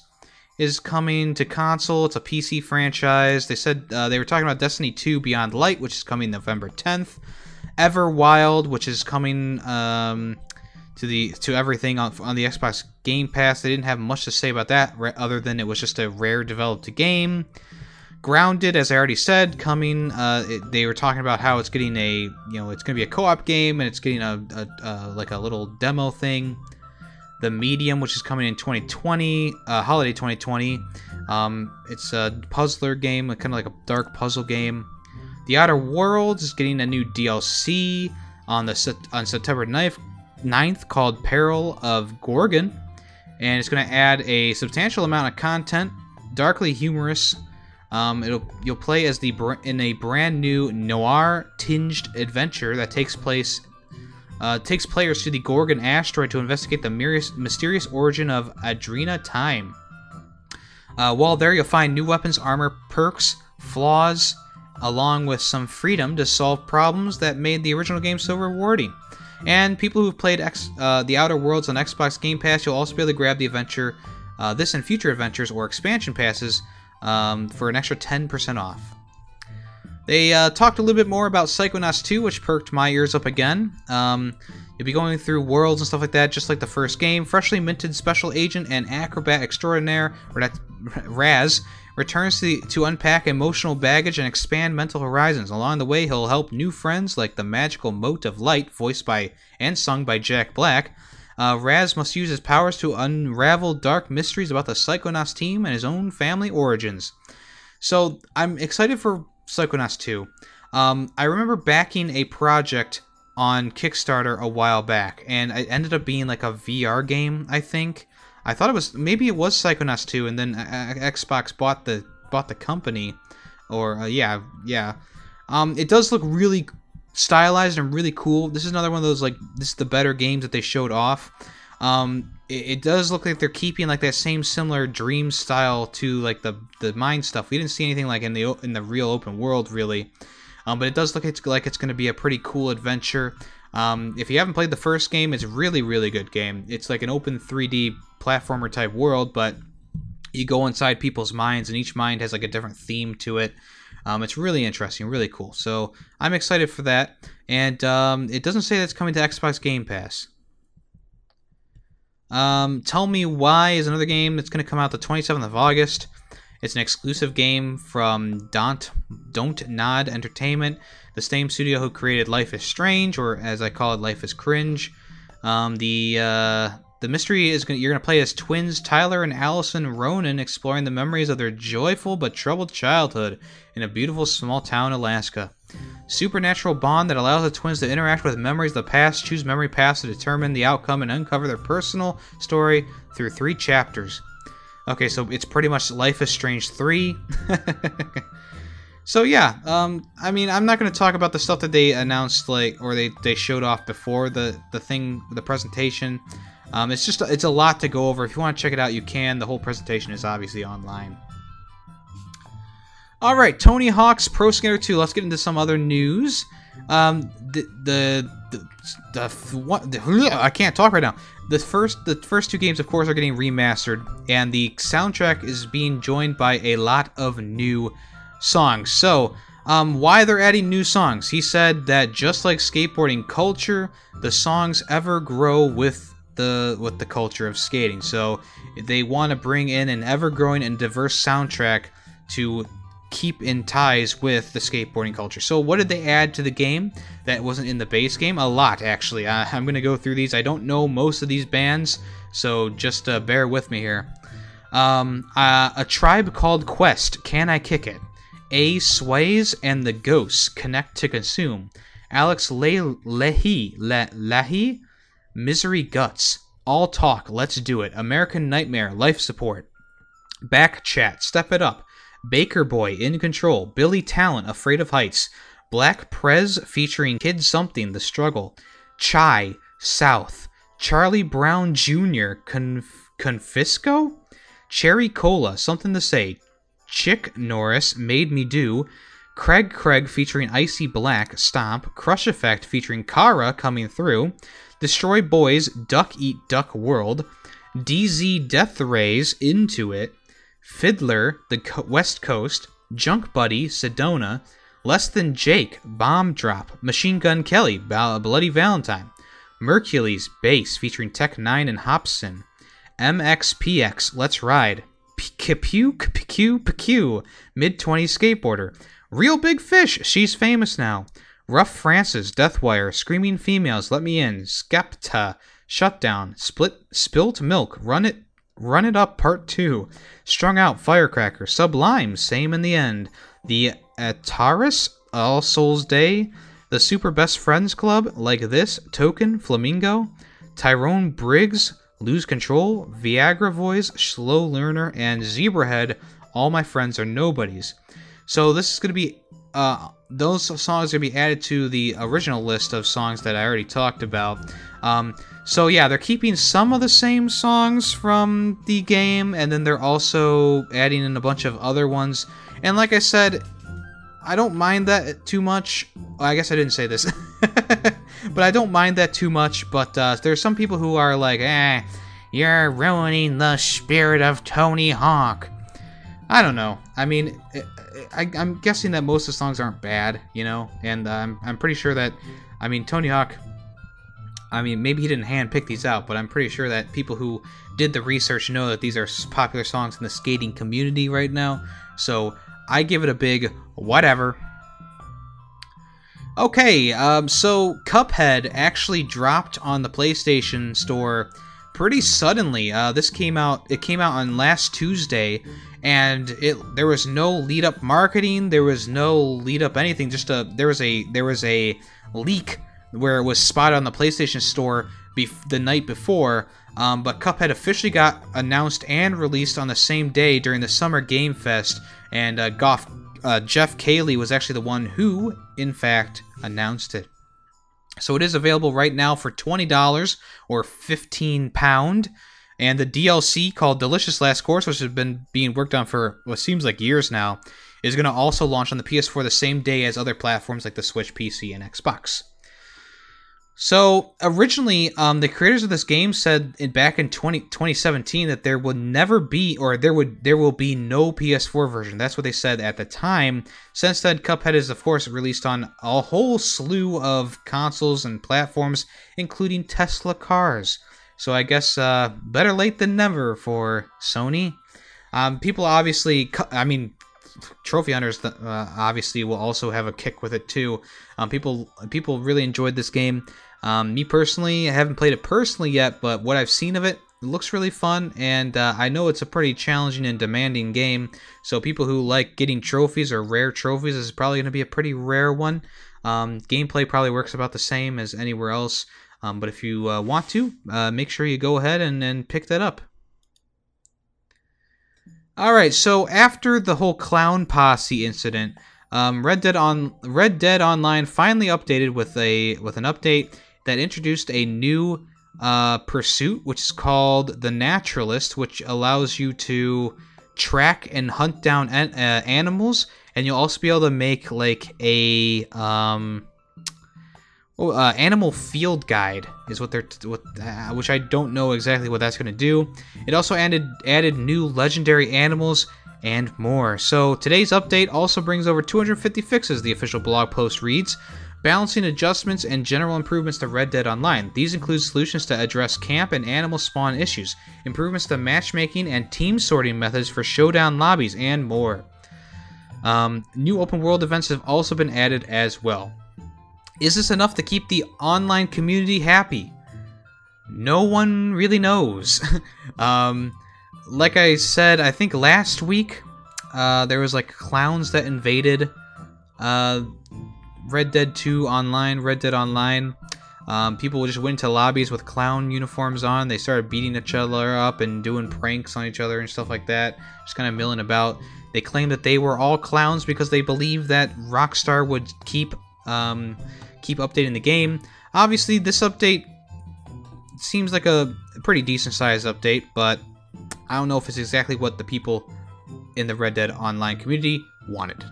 is coming to console. It's a PC franchise. They said uh, they were talking about Destiny 2 Beyond Light, which is coming November 10th. Everwild, which is coming um, to the to everything on, on the Xbox Game Pass. They didn't have much to say about that, other than it was just a rare developed game. Grounded, as I already said, coming. Uh, it, they were talking about how it's getting a you know it's going to be a co-op game and it's getting a, a, a, like a little demo thing. The Medium, which is coming in 2020, uh, holiday 2020. Um, it's a puzzler game, kind of like a dark puzzle game. The Outer Worlds is getting a new DLC on the on September 9th, 9th called Peril of Gorgon, and it's going to add a substantial amount of content, darkly humorous. Um, it'll you'll play as the in a brand new noir tinged adventure that takes place uh, takes players to the Gorgon asteroid to investigate the mysterious, mysterious origin of Adreno-Time. Uh, while there, you'll find new weapons, armor, perks, flaws, along with some freedom to solve problems that made the original game so rewarding. And people who've played X, uh, the Outer Worlds on Xbox Game Pass, you'll also be able to grab the adventure, uh, this and future adventures or expansion passes um, for an extra 10% off. They uh, talked a little bit more about Psychonauts 2, which perked my ears up again. Um, you'll be going through worlds and stuff like that, just like the first game. Freshly minted special agent and acrobat extraordinaire, Raz, returns to, to unpack emotional baggage and expand mental horizons. Along the way, he'll help new friends like the magical Mote of Light, voiced by and sung by Jack Black. Uh, Raz must use his powers to unravel dark mysteries about the Psychonauts team and his own family origins. So I'm excited for Psychonauts 2. Um, I remember backing a project on Kickstarter a while back, and it ended up being like a VR game, I think. I thought it was maybe it was Psychonauts 2, and then uh, Xbox bought the bought the company, or uh, yeah, yeah. Um, it does look really stylized and really cool. This is another one of those like this is the better games that they showed off. Um, it, it, does look like they're keeping like that same similar dream style to like the the mine stuff. We didn't see anything like in the in the real open world really, um, but it does look it's, like it's going to be a pretty cool adventure. Um, if you haven't played the first game, it's really really good game. It's like an open 3D platformer type world, but you go inside people's minds, and each mind has like a different theme to it. Um, it's really interesting, really cool. So I'm excited for that. And um, it doesn't say that's coming to Xbox Game Pass. Um, Tell Me Why is another game that's going to come out the 27th of August. It's an exclusive game from Don't Don't Nod Entertainment, the same studio who created Life is Strange, or as I call it, Life is Cringe. Um, the uh, the mystery is gonna, you're going to play as twins Tyler and Alyson Ronan, exploring the memories of their joyful but troubled childhood in a beautiful small town, Alaska. Supernatural bond that allows the twins to interact with memories of the past, choose memory paths to determine the outcome, and uncover their personal story through three chapters. Okay, so it's pretty much Life is Strange 3. so yeah, um, I mean, I'm not going to talk about the stuff that they announced, like, or they, they showed off before the, the thing, the presentation. Um, it's just, it's a lot to go over. If you want to check it out, you can. The whole presentation is obviously online. All right, Tony Hawk's Pro Skater 2. Let's get into some other news. Um, the the the, the, what, the I can't talk right now. The first the first two games, of course, are getting remastered, and the soundtrack is being joined by a lot of new songs. So, um, why they're adding new songs? He said that just like skateboarding culture, the songs ever grow with the with the culture of skating. So they want to bring in an ever-growing and diverse soundtrack to keep in ties with the skateboarding culture. So what did they add to the game that wasn't in the base game? A lot, actually. Uh, I'm going to go through these. I don't know most of these bands, so just uh, bear with me here. Um, uh, a tribe called Quest, Can I Kick It? A Swayze and the Ghosts, Connect to Consume. Alex Le- Lahey, Le- Lahey, Misery Guts, All Talk, Let's Do It, American Nightmare, Life Support, Back Chat, Step It Up, Baker Boy, In Control, Billy Talent, Afraid of Heights, Black Prez featuring Kid Something, The Struggle, Chai, South, Charlie Brown Jr., Conf- Confisco, Cherry Cola, Something to Say, Chick Norris, Made Me Do, Craig Craig featuring Icy Black, Stomp, Crush Effect featuring Kara coming through, Destroy Boys, Duck Eat Duck World, DZ Deathrays, Into It, FIDLAR, The West Coast, Junk Buddy, Sedona, Less Than Jake, Bomb Drop, Machine Gun Kelly, Bloody Valentine, Merkules, Bass featuring Tech N9ne and Hopsin, MXPX, Let's Ride, Pew Pew Pew, Mid 20s Skateboarder, Real Big Fish, She's Famous Now, Rough Francis, Deathwire, Screaming Females, Let Me In, Skepta, Shutdown, Split Spilt Milk, Run It Run It Up Part 2, Strung Out Firecracker, Sublime, Same in the End, The Ataris, All Souls Day, The Super Best Friends Club, Like This, Token, Flamingo, Tyrone Briggs, Lose Control, Viagra Boys, Slow Learner, and Zebrahead, All My Friends Are Nobodies. So this is going to be, uh, those songs are going to be added to the original list of songs that I already talked about. Um, so yeah, they're keeping some of the same songs from the game, and then they're also adding in a bunch of other ones. And like I said, I don't mind that too much. I guess I didn't say this, but I don't mind that too much. But uh, there's some people who are like, "Eh, you're ruining the spirit of Tony Hawk." I don't know. I mean, I, am guessing that most of the songs aren't bad, you know, and I'm I'm pretty sure that, I mean, Tony Hawk. I mean, maybe he didn't hand pick these out, but I'm pretty sure that people who did the research know that these are popular songs in the skating community right now. So I give it a big whatever. Okay, um, so Cuphead actually dropped on the PlayStation Store pretty suddenly. Uh, this came out. It came out on last Tuesday, and it there was no lead up marketing. There was no lead up anything. Just a there was a there was a leak where it was spotted on the PlayStation Store bef- the night before. Um, but Cuphead officially got announced and released on the same day during the Summer Game Fest, and uh, Goff, uh, Geoff Keighley was actually the one who, in fact, announced it. So it is available right now for $20 or 15 pound. And the DLC called Delicious Last Course, which has been being worked on for what seems like years now, is going to also launch on the PS4 the same day as other platforms like the Switch, PC, and Xbox. So originally, um, the creators of this game said in, back in 20, 2017 that there would never be, or there would there will be no PS4 version. That's what they said at the time. Since then, Cuphead is of course released on a whole slew of consoles and platforms, including Tesla cars. So I guess uh, better late than never for Sony. Um, people obviously, I mean, trophy hunters uh, obviously will also have a kick with it too. Um, people people really enjoyed this game. Um, me personally, I haven't played it personally yet, but what I've seen of it, it looks really fun, and uh, I know it's a pretty challenging and demanding game. So people who like getting trophies or rare trophies is probably going to be a pretty rare one. Um, gameplay probably works about the same as anywhere else, um, but if you uh, want to, uh, make sure you go ahead and, and pick that up. All right, so after the whole clown posse incident, um, Red Dead on Red Dead Online finally updated with a with an update that introduced a new uh, pursuit, which is called the Naturalist, which allows you to track and hunt down an- uh, animals, and you'll also be able to make like a um, oh, uh, animal field guide is what they're t- what, uh, which I don't know exactly what that's going to do. It also added added new legendary animals and more. So today's update also brings over 250 fixes. The official blog post reads balancing adjustments and general improvements to Red Dead Online. These include solutions to address camp and animal spawn issues, improvements to matchmaking and team sorting methods for showdown lobbies, and more. Um, new open world events have also been added as well. Is this enough to keep the online community happy? No one really knows. um, like I said, I think last week, uh, there was like clowns that invaded uh, Red Dead 2 Online, Red Dead Online. Um, people just went to lobbies with clown uniforms on. They started beating each other up and doing pranks on each other and stuff like that. Just kind of milling about. They claimed that they were all clowns because they believed that Rockstar would keep um, keep updating the game. Obviously, this update seems like a pretty decent sized update, but I don't know if it's exactly what the people in the Red Dead Online community wanted.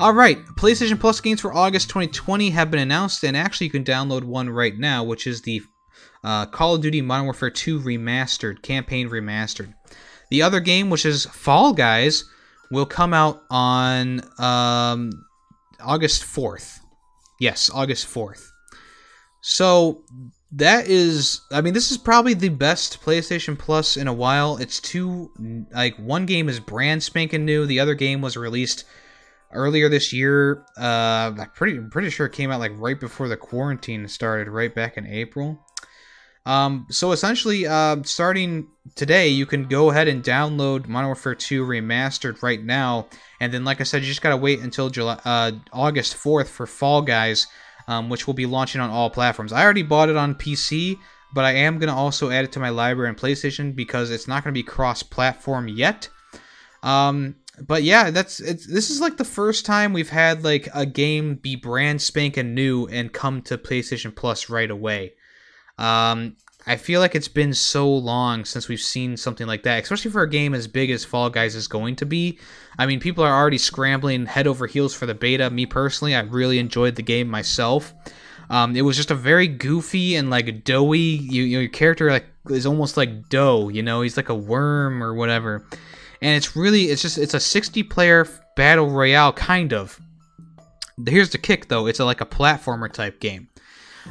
Alright, PlayStation Plus games for August 2020 have been announced, and actually you can download one right now, which is the uh, Call of Duty Modern Warfare 2 Remastered, Campaign Remastered. The other game, which is Fall Guys, will come out on um, August 4th. Yes, August 4th. So that is I mean this is probably the best PlayStation Plus in a while. It's two like one game is brand spanking new, the other game was released earlier this year. Uh, I'm pretty pretty sure it came out like right before the quarantine started, right back in April. Um, so essentially, uh, starting today, you can go ahead and download Modern Warfare 2 Remastered right now, and then, like I said, you just gotta wait until July, uh, August 4th for Fall Guys, um, which will be launching on all platforms. I already bought it on PC, but I am gonna also add it to my library on PlayStation because it's not gonna be cross-platform yet. Um, but yeah, that's it's this is like the first time we've had like a game be brand spanking new and come to PlayStation Plus right away. Um, I feel like it's been so long since we've seen something like that, especially for a game as big as Fall Guys is going to be. I mean, people are already scrambling head over heels for the beta. Me personally, I really enjoyed the game myself. Um, it was just a very goofy and like doughy. You, you know, your character like is almost like dough. You know, he's like a worm or whatever and it's really it's just it's a 60 player battle royale kind of here's the kick though it's a, like a platformer type game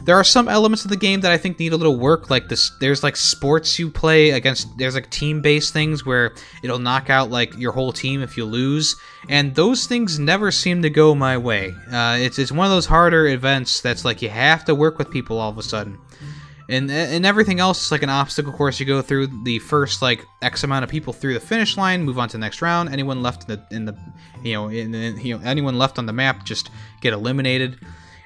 there are some elements of the game that i think need a little work like this there's like sports you play against there's like team based things where it'll knock out like your whole team if you lose and those things never seem to go my way. Uh, it's, it's one of those harder events that's like you have to work with people all of a sudden. And and everything else is like an obstacle course you go through the first like x amount of people through the finish line move on to the next round anyone left in the in the you know in, in, you know anyone left on the map just get eliminated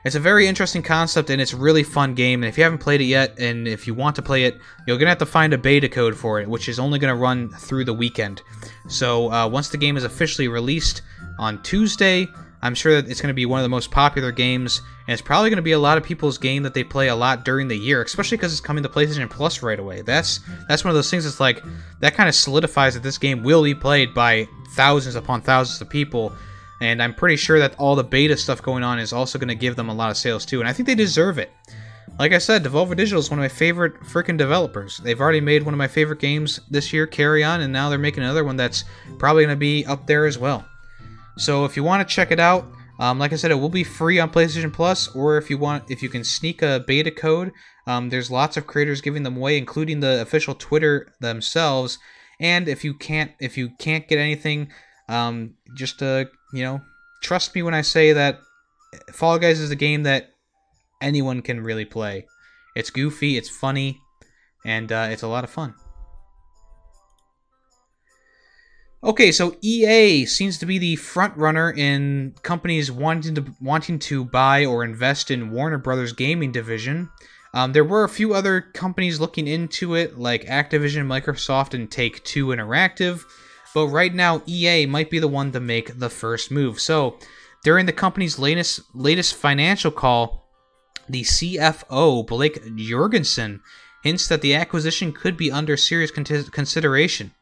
it's a very interesting concept and it's a really fun game and if you haven't played it yet and if you want to play it you're gonna have to find a beta code for it which is only gonna run through the weekend so uh, once the game is officially released on tuesday I'm sure that it's to be one of the most popular games, and it's probably to be a lot of people's game that they play a lot during the year, especially because it's coming to PlayStation Plus right away. That's that's one of those things that's like that kind of solidifies that this game will be played by thousands upon thousands of people And I'm pretty sure that all the beta stuff going on is also going to give them a lot of sales too. And I think they deserve it. Like I said, Devolver Digital is one of my favorite freaking developers. They've already made one of my favorite games this year, Carrion, and now they're making another one that's probably going to be up there as well. So if you want to check it out, um, like I said, it will be free on PlayStation Plus, or if you want, if you can sneak a beta code, um, there's lots of creators giving them away, including the official Twitter themselves. And if you can't, if you can't get anything, um, just uh, you know, trust me when I say that Fall Guys is a game that anyone can really play. It's goofy, it's funny, and uh, it's a lot of fun. Okay, so EA seems to be the front runner in companies wanting to wanting to buy or invest in Warner Brothers gaming division. Um, there were a few other companies looking into it, like Activision, Microsoft, and Take Two Interactive, but right now EA might be the one to make the first move. So, during the company's latest latest financial call, the CFO Blake Jorgensen hints that the acquisition could be under serious consideration.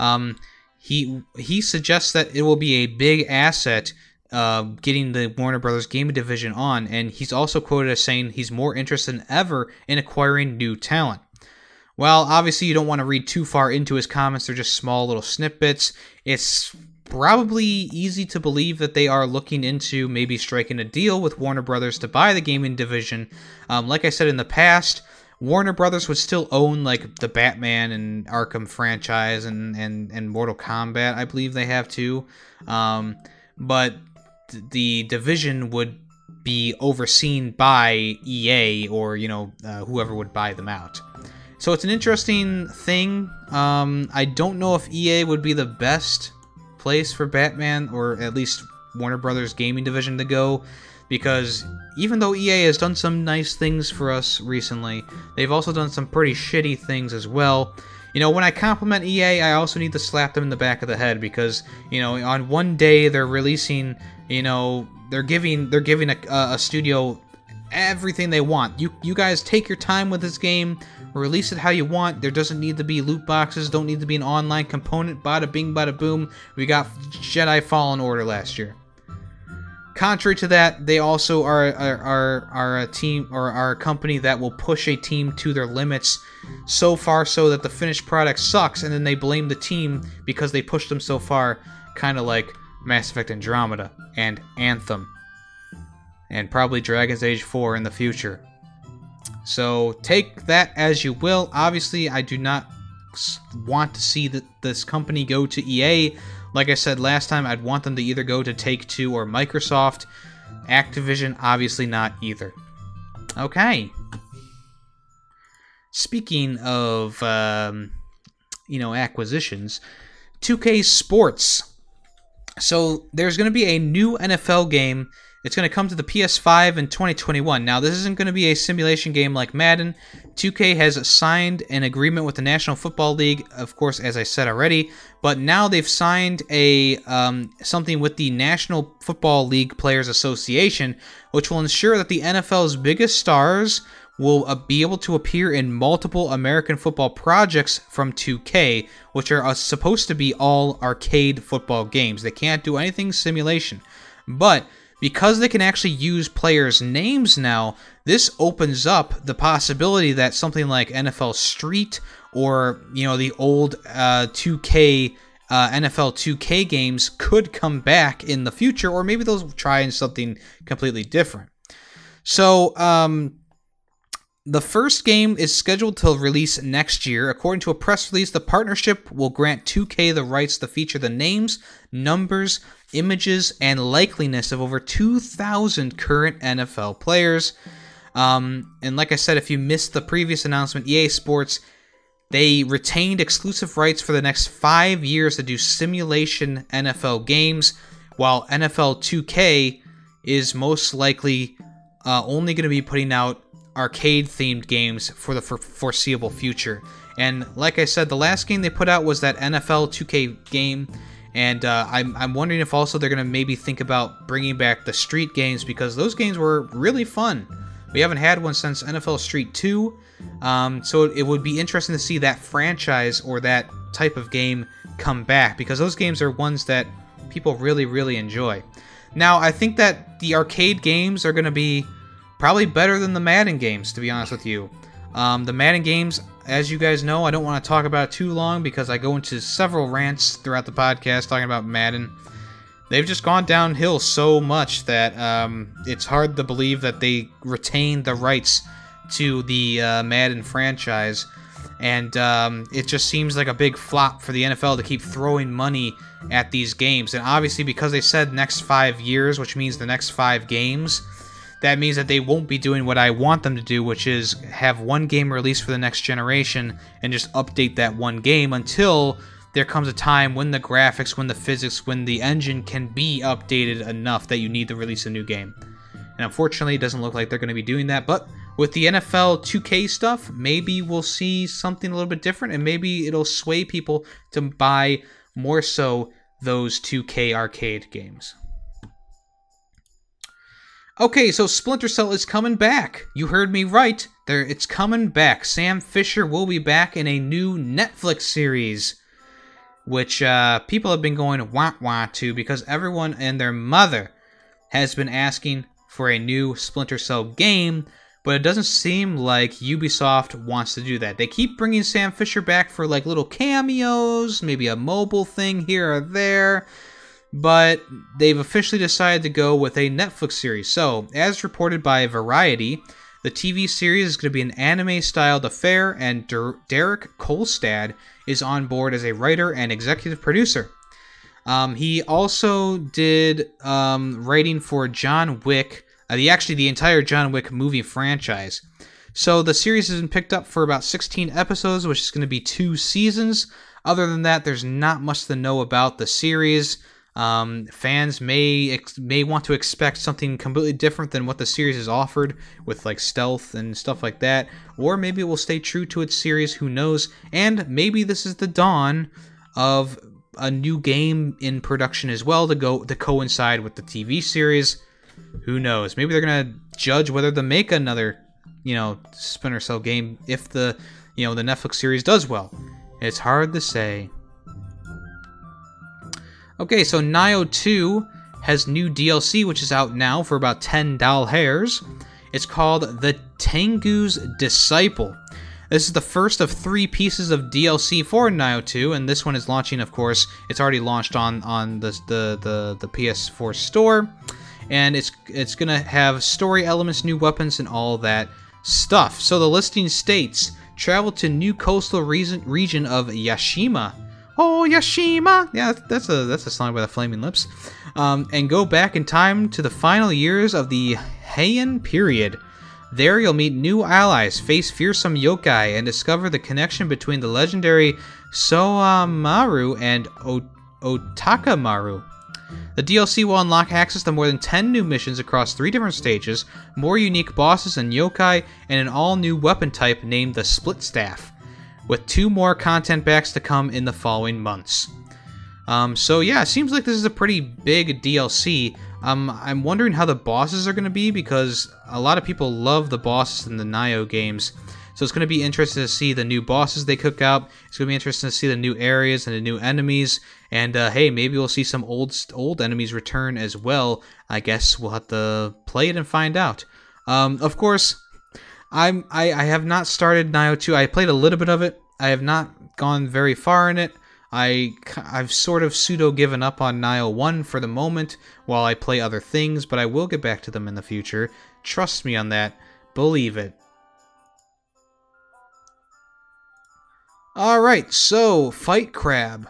Um, he he suggests that it will be a big asset uh, getting the Warner Brothers gaming division on, and he's also quoted as saying he's more interested than ever in acquiring new talent. Well, obviously, you don't want to read too far into his comments, they're just small little snippets. It's probably easy to believe that they are looking into maybe striking a deal with Warner Brothers to buy the gaming division. Um, like I said in the past, Warner Brothers would still own like the Batman and Arkham franchise and and and Mortal Kombat. I believe they have too, um, but th- the division would be overseen by EA or you know uh, whoever would buy them out. So it's an interesting thing. Um, I don't know if EA would be the best place for Batman or at least Warner Brothers gaming division to go because even though EA has done some nice things for us recently, they've also done some pretty shitty things as well. You know, when I compliment EA, I also need to slap them in the back of the head because, you know, on one day they're releasing, you know, they're giving they're giving a, a studio everything they want. You you guys take your time with this game, release it how you want. There doesn't need to be loot boxes, don't need to be an online component. Bada bing, bada boom. We got Jedi Fallen Order last year. Contrary to that, they also are, are, are, are a team or are a company that will push a team to their limits so far so that the finished product sucks and then they blame the team because they pushed them so far, kind of like Mass Effect Andromeda and Anthem. And probably Dragon's Age 4 in the future. So take that as you will. Obviously, I do not want to see that this company go to EA like I said last time, I'd want them to either go to Take Two or Microsoft. Activision, obviously not either. Okay. Speaking of, um, you know, acquisitions, 2K Sports. So there's going to be a new NFL game it's going to come to the PS5 in 2021. Now, this isn't going to be a simulation game like Madden. 2K has signed an agreement with the National Football League, of course, as I said already, but now they've signed a um, something with the National Football League Players Association, which will ensure that the NFL's biggest stars will uh, be able to appear in multiple American football projects from 2K, which are uh, supposed to be all arcade football games. They can't do anything simulation. But because they can actually use players' names now, this opens up the possibility that something like NFL Street or you know the old uh, 2K uh, NFL 2K games could come back in the future, or maybe they'll try something completely different. So, um, the first game is scheduled to release next year. According to a press release, the partnership will grant 2K the rights to feature the names, numbers, images, and likeliness of over 2,000 current NFL players. Um, and like I said, if you missed the previous announcement, EA Sports they retained exclusive rights for the next five years to do simulation NFL games, while NFL 2K is most likely uh, only going to be putting out arcade themed games for the foreseeable future. And like I said, the last game they put out was that NFL 2K game and uh, I'm, I'm wondering if also they're going to maybe think about bringing back the street games because those games were really fun. We haven't had one since NFL Street 2. Um, so it would be interesting to see that franchise or that type of game come back because those games are ones that people really, really enjoy. Now, I think that the arcade games are going to be probably better than the Madden games, to be honest with you. Um, the Madden games, as you guys know, I don't want to talk about too long because I go into several rants throughout the podcast talking about Madden. They've just gone downhill so much that um, it's hard to believe that they retain the rights to the uh, Madden franchise. And um, it just seems like a big flop for the NFL to keep throwing money at these games. And obviously, because they said next five years, which means the next five games, that means that they won't be doing what I want them to do, which is have one game released for the next generation and just update that one game until there comes a time when the graphics, when the physics, when the engine can be updated enough that you need to release a new game. And unfortunately, it doesn't look like they're going to be doing that. But with the NFL 2K stuff, maybe we'll see something a little bit different and maybe it'll sway people to buy more so those 2K arcade games. Okay, so Splinter Cell is coming back. You heard me right. There it's coming back. Sam Fisher will be back in a new Netflix series which uh, people have been going wah wah to because everyone and their mother has been asking for a new Splinter Cell game, but it doesn't seem like Ubisoft wants to do that. They keep bringing Sam Fisher back for like little cameos, maybe a mobile thing here or there, but they've officially decided to go with a Netflix series. So, as reported by Variety, the TV series is going to be an anime styled affair, and Der- Derek Kolstad is on board as a writer and executive producer. Um, he also did um, writing for John Wick, uh, the actually the entire John Wick movie franchise. So the series has been picked up for about 16 episodes, which is going to be two seasons. Other than that, there's not much to know about the series. Um, fans may ex- may want to expect something completely different than what the series has offered, with like stealth and stuff like that, or maybe it will stay true to its series. Who knows? And maybe this is the dawn of a new game in production as well to go to coincide with the TV series. Who knows? Maybe they're gonna judge whether to make another, you know, Splinter Cell game if the, you know, the Netflix series does well. It's hard to say. Okay, so Nioh 2 has new DLC, which is out now for about 10 doll hairs. It's called The Tengu's Disciple. This is the first of three pieces of DLC for Nioh 2, and this one is launching, of course. It's already launched on, on the, the, the, the PS4 store. And it's it's gonna have story elements, new weapons, and all that stuff. So the listing states travel to new coastal region of Yashima Oh Yashima, yeah, that's a that's a song by the Flaming Lips, um, and go back in time to the final years of the Heian period. There you'll meet new allies, face fearsome yokai, and discover the connection between the legendary Soamaru and o- Otakamaru. The DLC will unlock access to more than 10 new missions across three different stages, more unique bosses and yokai, and an all new weapon type named the Split Staff with two more content packs to come in the following months. Um, so yeah, it seems like this is a pretty big DLC. Um, I'm wondering how the bosses are going to be because a lot of people love the bosses in the Nioh games. So it's going to be interesting to see the new bosses they cook out. It's going to be interesting to see the new areas and the new enemies. And uh, hey, maybe we'll see some old old enemies return as well. I guess we'll have to play it and find out. Um, of course, I'm I, I have not started Nioh 2. I played a little bit of it. I have not gone very far in it. I I've sort of pseudo given up on Nioh 1 for the moment while I play other things, but I will get back to them in the future. Trust me on that. Believe it. All right, so Fight Crab.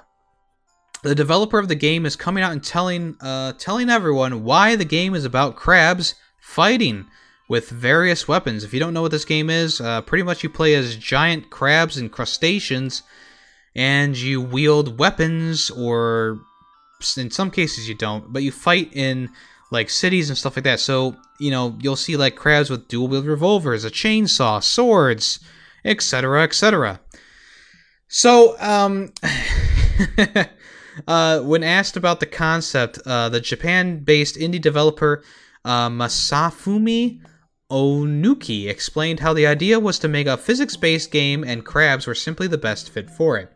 The developer of the game is coming out and telling uh, telling everyone why the game is about crabs fighting with various weapons. If you don't know what this game is, uh, pretty much you play as giant crabs and crustaceans, and you wield weapons, or in some cases you don't, but you fight in like cities and stuff like that. So, you know, you'll see like crabs with dual wield revolvers, a chainsaw, swords, etc., etc. So, um, uh, when asked about the concept, uh, the Japan based indie developer uh, Masafumi Onuki explained how the idea was to make a physics based game and crabs were simply the best fit for it.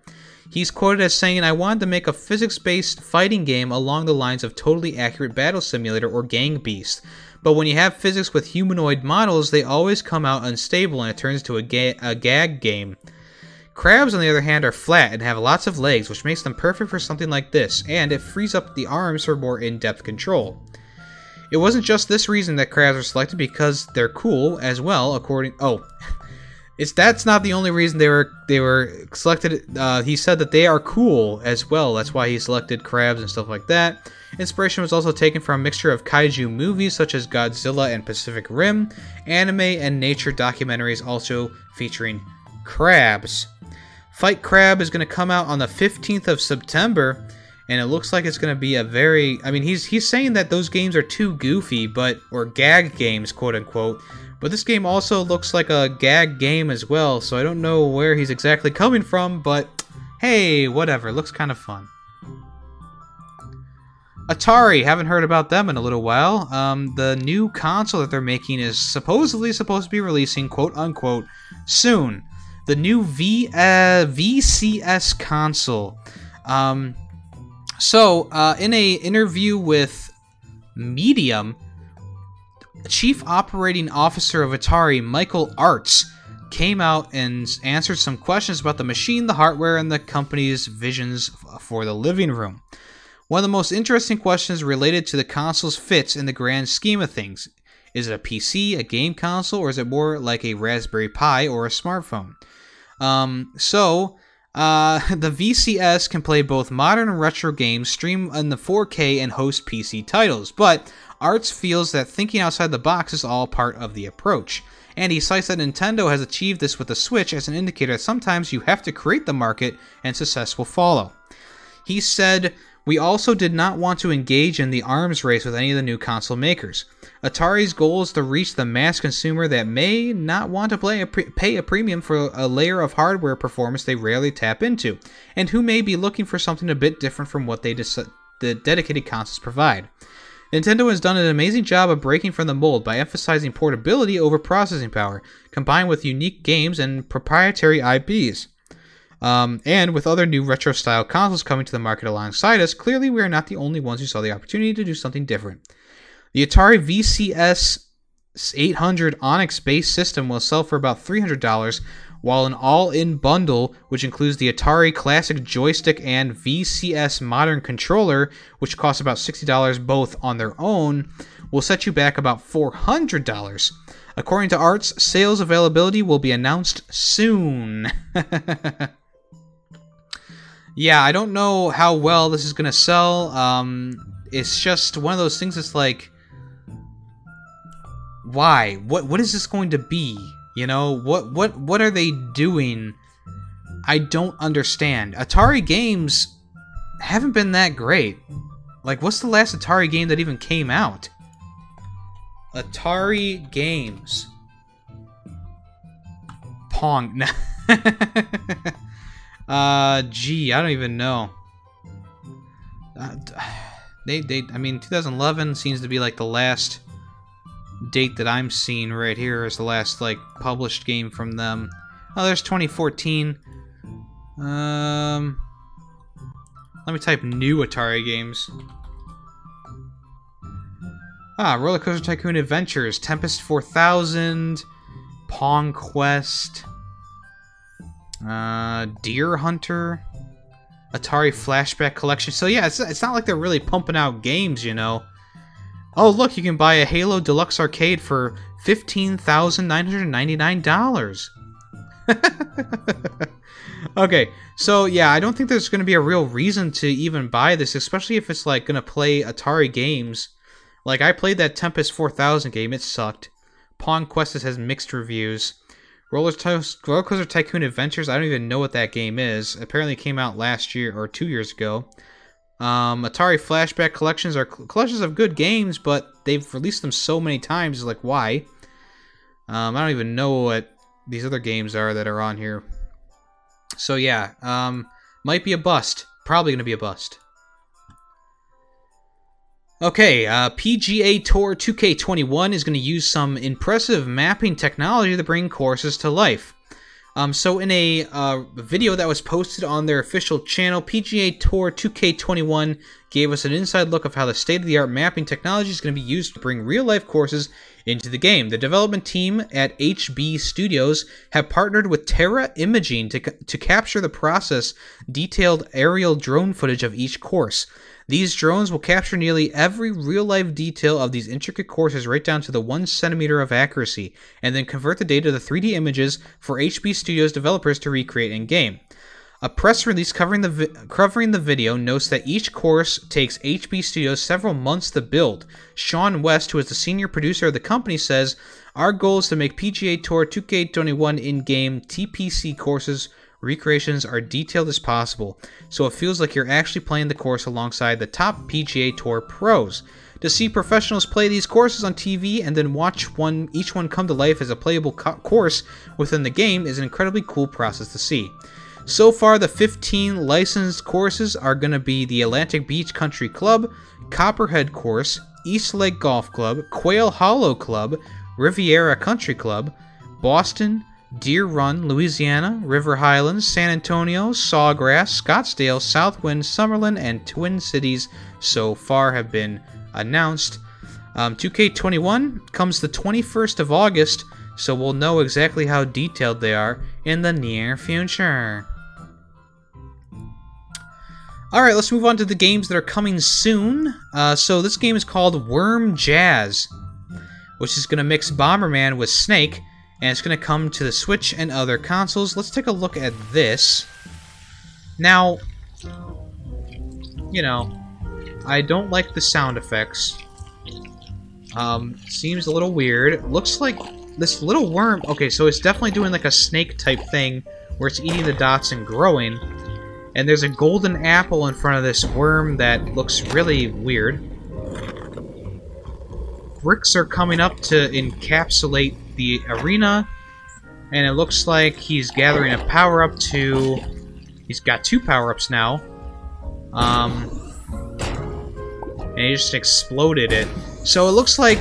He's quoted as saying, I wanted to make a physics based fighting game along the lines of Totally Accurate Battle Simulator or Gang Beast. But when you have physics with humanoid models, they always come out unstable and it turns into a, ga- a gag game. Crabs, on the other hand, are flat and have lots of legs, which makes them perfect for something like this, and it frees up the arms for more in depth control. It wasn't just this reason that crabs were selected because they're cool as well, according. Oh, it's that's not the only reason they were they were selected. Uh, he said that they are cool as well. That's why he selected crabs and stuff like that. Inspiration was also taken from a mixture of kaiju movies such as Godzilla and Pacific Rim, anime and nature documentaries also featuring crabs. Fight Crab is going to come out on the 15th of September, and it looks like it's going to be a very. I mean, he's he's saying that those games are too goofy, but or gag games, quote unquote. But this game also looks like a gag game as well, so I don't know where he's exactly coming from. But hey, whatever. Looks kind of fun. Atari, haven't heard about them in a little while. Um, the new console that they're making is supposedly supposed to be releasing, quote unquote, soon. The new v, uh, VCS console. Um, so, uh, in a interview with Medium, Chief Operating Officer of Atari, Michael Arzt, came out and answered some questions about the machine, the hardware, and the company's visions for the living room. One of the most interesting questions related to the console's fits in the grand scheme of things. Is it a PC, a game console, or is it more like a Raspberry Pi or a smartphone? Um, so, uh, the VCS can play both modern and retro games, stream in the 4K, and host PC titles, but Arzt feels that thinking outside the box is all part of the approach. And he cites that Nintendo has achieved this with the Switch as an indicator that sometimes you have to create the market and success will follow. He said, we also did not want to engage in the arms race with any of the new console makers. Atari's goal is to reach the mass consumer that may not want to a pre- pay a premium for a layer of hardware performance they rarely tap into, and who may be looking for something a bit different from what they des- the dedicated consoles provide. Nintendo has done an amazing job of breaking from the mold by emphasizing portability over processing power, combined with unique games and proprietary IPs. Um, and with other new retro style consoles coming to the market alongside us, clearly we are not the only ones who saw the opportunity to do something different. The Atari VCS 800 Onyx based system will sell for about $300, while an all in bundle, which includes the Atari Classic joystick and VCS modern controller, which costs about $60 both on their own, will set you back about $400. According to Arzt, sales availability will be announced soon. yeah, I don't know how well this is gonna sell. Um, it's just one of those things. That's like, why? What? What is this going to be? You know, what? What? What are they doing? I don't understand. Atari games haven't been that great. Like, what's the last Atari game that even came out? Atari games. Pong. Uh, gee, I don't even know. Uh, they, they, I mean, 2011 seems to be like the last date that I'm seeing right here is the last like published game from them. Oh, there's 2014. Um, let me type new Atari games. Ah, Roller Coaster Tycoon Adventures, Tempest 4000, Pong Quest. Uh, Deer Hunter, Atari Flashback Collection. So yeah, it's, it's not like they're really pumping out games, you know. Oh, look, you can buy a Halo Deluxe Arcade for $15,999. okay, so yeah, I don't think there's going to be a real reason to even buy this, especially if it's like going to play Atari games. Like, I played that Tempest 4000 game, it sucked. Pong Quest has mixed reviews. Roller, Roller Coaster Tycoon Adventures. I don't even know what that game is. Apparently, came out last year or two years ago. Um, Atari Flashback collections are collections of good games, but they've released them so many times. Like, why? Um, I don't even know what these other games are that are on here. So yeah, um, might be a bust. Probably gonna be a bust. Okay, uh, PGA Tour 2K21 is going to use some impressive mapping technology to bring courses to life. Um, so in a uh, video that was posted on their official channel, PGA Tour 2K21 gave us an inside look of how the state-of-the-art mapping technology is going to be used to bring real-life courses into the game. The development team at HB Studios have partnered with Terra Imaging to, to capture the process detailed aerial drone footage of each course. These drones will capture nearly every real life detail of these intricate courses right down to the one centimeter of accuracy, and then convert the data to 3D images for HB Studios developers to recreate in game. A press release covering the vi- covering the video notes that each course takes HB Studios several months to build. Sean West, who is the senior producer of the company, says, "Our goal is to make PGA Tour 2K21 in-game TPC courses recreations are detailed as possible, so it feels like you're actually playing the course alongside the top PGA Tour pros. To see professionals play these courses on TV and then watch one each one come to life as a playable co- course within the game is an incredibly cool process to see. So far, the 15 licensed courses are going to be the Atlantic Beach Country Club, Copperhead Course, East Lake Golf Club, Quail Hollow Club, Riviera Country Club, Boston, Deere Run, Louisiana, River Highlands, San Antonio, Sawgrass, Scottsdale, Southwind, Summerlin, and Twin Cities so far have been announced. Um, 2K21 comes the 21st of August, so we'll know exactly how detailed they are in the near future. Alright, let's move on to the games that are coming soon. Uh, so, this game is called Worm Jazz, which is going to mix Bomberman with Snake and it's going to come to the Switch and other consoles. Let's take a look at this. Now, you know, I don't like the sound effects. Um, seems a little weird. Looks like this little worm... Okay, so it's definitely doing like a snake-type thing, where it's eating the dots and growing. And there's a golden apple in front of this worm that looks really weird. Bricks are coming up to encapsulate the arena, and it looks like he's gathering a power-up to... He's got two power-ups now. Um, and he just exploded it. So it looks like...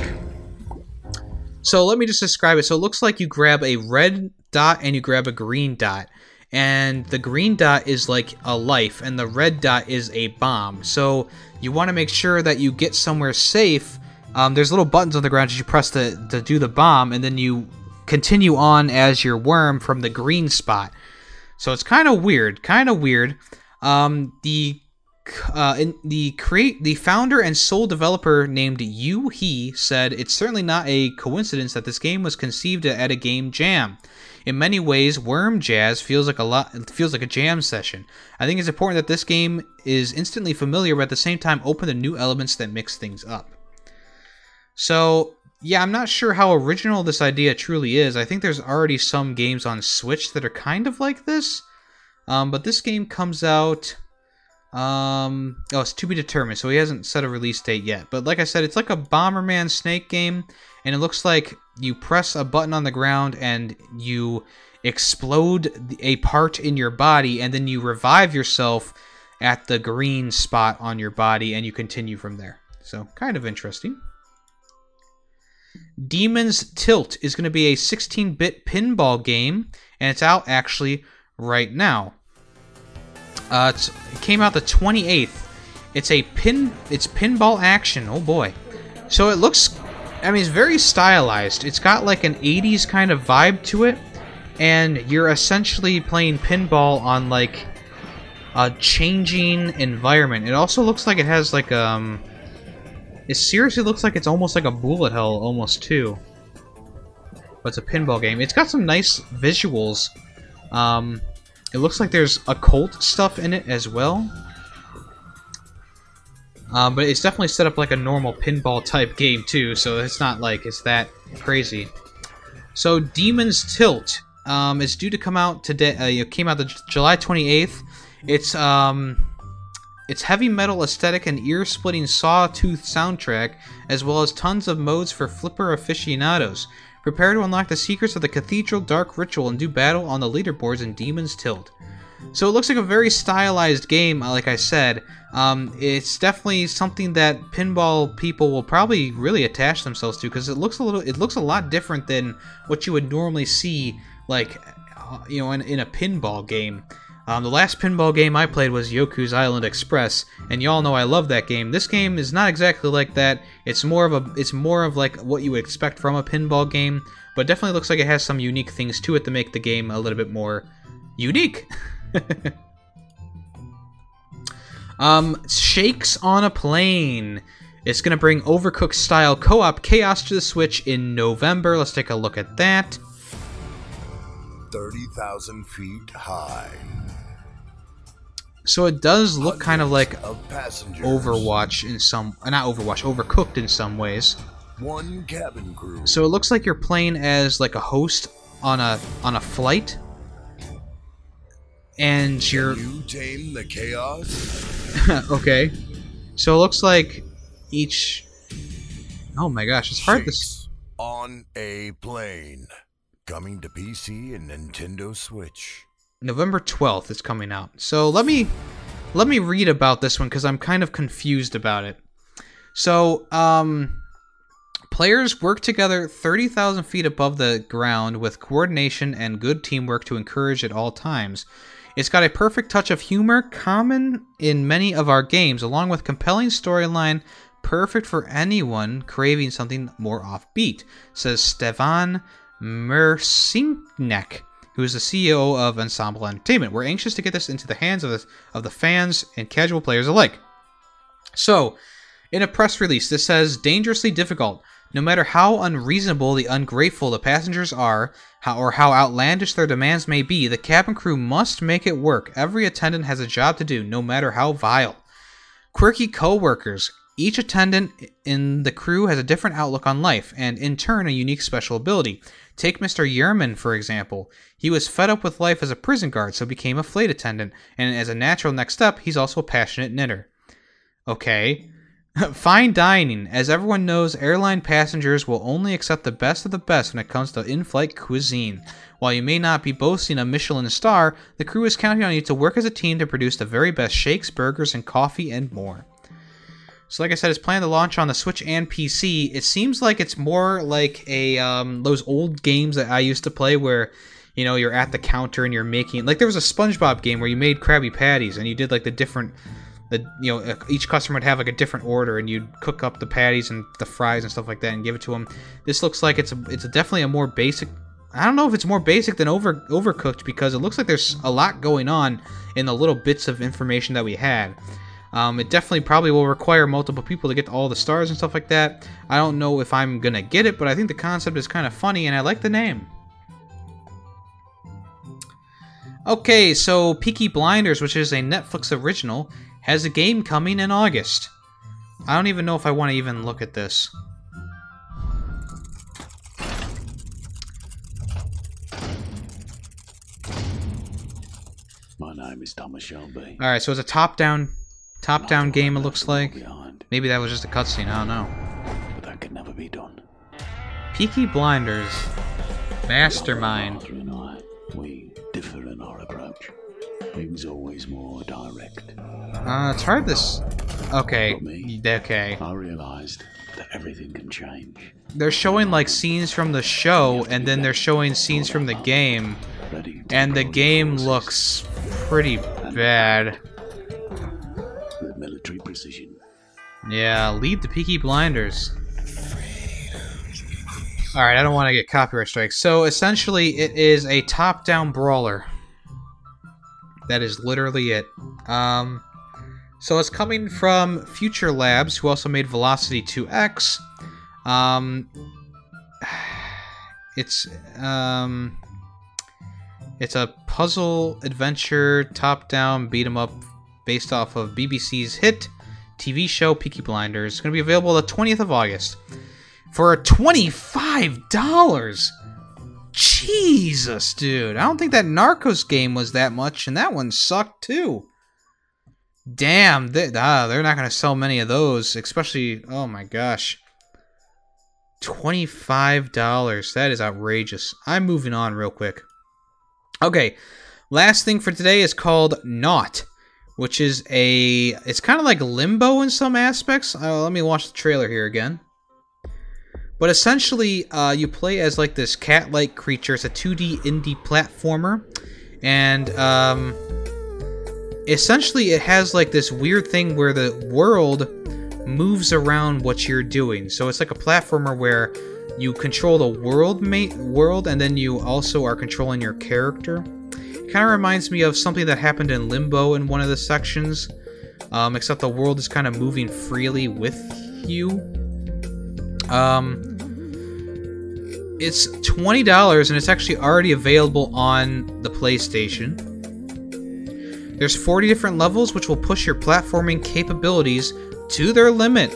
So let me just describe it. So it looks like you grab a red dot and you grab a green dot. And the green dot is like a life, and the red dot is a bomb. So you want to make sure that you get somewhere safe um, there's little buttons on the ground that you press to, to do the bomb, and then you continue on as your worm from the green spot. So it's kind of weird, kind of weird. Um, the uh, the create the founder and sole developer named Yu He said it's certainly not a coincidence that this game was conceived at a game jam. In many ways, Worm Jazz feels like a lot feels like a jam session. I think it's important that this game is instantly familiar, but at the same time open to new elements that mix things up. So, yeah, I'm not sure how original this idea truly is. I think there's already some games on Switch that are kind of like this. Um, but this game comes out. Um, oh, it's to be determined, so he hasn't set a release date yet. But like I said, it's like a Bomberman Snake game, and it looks like you press a button on the ground and you explode a part in your body, and then you revive yourself at the green spot on your body, and you continue from there. So, kind of interesting. Demon's Tilt is going to be a 16 bit pinball game, and it's out actually right now. Uh, it came out the 28th. It's a pin. It's pinball action. Oh boy. So it looks. I mean, it's very stylized. It's got like an 80s kind of vibe to it, and you're essentially playing pinball on like a changing environment. It also looks like it has like um it seriously looks like it's almost like a bullet hell, almost, too. But it's a pinball game. It's got some nice visuals. Um, it looks like there's occult stuff in it as well. Um, but it's definitely set up like a normal pinball type game too, so it's not like it's that crazy. So Demon's Tilt um, is due to come out today. Uh, it came out the July 28th. It's um, its heavy metal aesthetic and ear-splitting sawtooth soundtrack, as well as tons of modes for flipper aficionados. Prepare to unlock the secrets of the Cathedral Dark Ritual and do battle on the leaderboards in Demon's Tilt. So it looks like a very stylized game, like I said. Um, it's definitely something that pinball people will probably really attach themselves to because it looks a little, it looks a lot different than what you would normally see, like uh, you know, in, in a pinball game. Um, the last pinball game I played was Yoku's Island Express, and y'all know I love that game. This game is not exactly like that. It's more of a, it's more of like what you would expect from a pinball game, but definitely looks like it has some unique things to it to make the game a little bit more unique. um, Shakes on a Plane. It's gonna bring Overcooked style co-op chaos to the Switch in November. Let's take a look at that. 30,000 feet high. So it does look kind of like Of. Overwatch in some, not Overwatch, Overcooked in some ways. One cabin crew. So it looks like you're playing as like a host on a on a flight, and you're You tame the chaos? okay. So it looks like each. Oh my gosh, it's hard to. on a plane. Coming to PC and Nintendo Switch. November 12th is coming out. So let me let me read about this one cuz I'm kind of confused about it. So, um players work together 30,000 feet above the ground with coordination and good teamwork to encourage at all times. It's got a perfect touch of humor common in many of our games along with compelling storyline perfect for anyone craving something more offbeat, says Stefan Mersinknek, who is the CEO of Ensemble Entertainment. We're anxious to get this into the hands of the, of the fans and casual players alike. So, in a press release, this says dangerously difficult. No matter how unreasonable the ungrateful the passengers are, how, or how outlandish their demands may be, the cabin crew must make it work. Every attendant has a job to do, no matter how vile. Quirky co-workers. Each attendant in the crew has a different outlook on life, and in turn, a unique special ability. Take Mr. Yerman, for example. He was fed up with life as a prison guard, so became a flight attendant, and as a natural next step, he's also a passionate knitter. Okay. Fine dining. As everyone knows, airline passengers will only accept the best of the best when it comes to in flight cuisine. While you may not be boasting a Michelin star, the crew is counting on you to work as a team to produce the very best shakes, burgers, and coffee and more. So, like I said, it's planned to launch on the Switch and PC. It seems like it's more like a um, those old games that I used to play, where you know you're at the counter and you're making like there was a SpongeBob game where you made Krabby Patties and you did like the different the you know each customer would have like a different order and you'd cook up the patties and the fries and stuff like that and give it to them. This looks like it's a, it's a definitely a more basic. I don't know if it's more basic than over overcooked because it looks like there's a lot going on in the little bits of information that we had. Um, it definitely probably will require multiple people to get all the stars and stuff like that. I don't know if I'm gonna get it, but I think the concept is kind of funny and I like the name. Okay, so Peaky Blinders, which is a Netflix original, has a game coming in August. I don't even know if I want to even look at this. My name is Thomas Shelby. All right, so it's a top-down, top-down game. It looks like. Maybe that was just a cutscene. I don't know. But that could never be done. Peaky Blinders, Mastermind. Arthur and I, we differ in our approach. Things always more direct. Uh, it's hard this. Okay. Okay. I realized that everything can change. They're showing like scenes from the show, and then they're showing scenes from the game, and the game looks pretty bad. Military precision. Yeah, lead the Peaky Blinders. Alright, I don't want to get copyright strikes. So essentially, it is a top down brawler. That is literally it. Um, so it's coming from FuturLabs, who also made Velocity 2X. Um, it's um, it's a puzzle adventure top down beat 'em up based off of BBC's hit TV show Peaky Blinders. It's going to be available the 20th of August for $25. Jesus, dude. I don't think that Narcos game was that much, and that one sucked too. Damn, they, ah, they're not going to sell many of those, especially, oh my gosh. $25. That is outrageous. I'm moving on real quick. Okay, last thing for today is called Naught, which is a. It's kind of like Limbo in some aspects. Uh, let me watch the trailer here again. But essentially, uh, you play as like this cat-like creature. It's a 2D indie platformer, and um, essentially it has like this weird thing where the world moves around what you're doing. So it's like a platformer where you control the world mate world, and then you also are controlling your character. Kind of reminds me of something that happened in Limbo in one of the sections, um, except the world is kind of moving freely with you. Um, it's twenty dollars, and it's actually already available on the PlayStation. There's 40 different levels, which will push your platforming capabilities to their limit.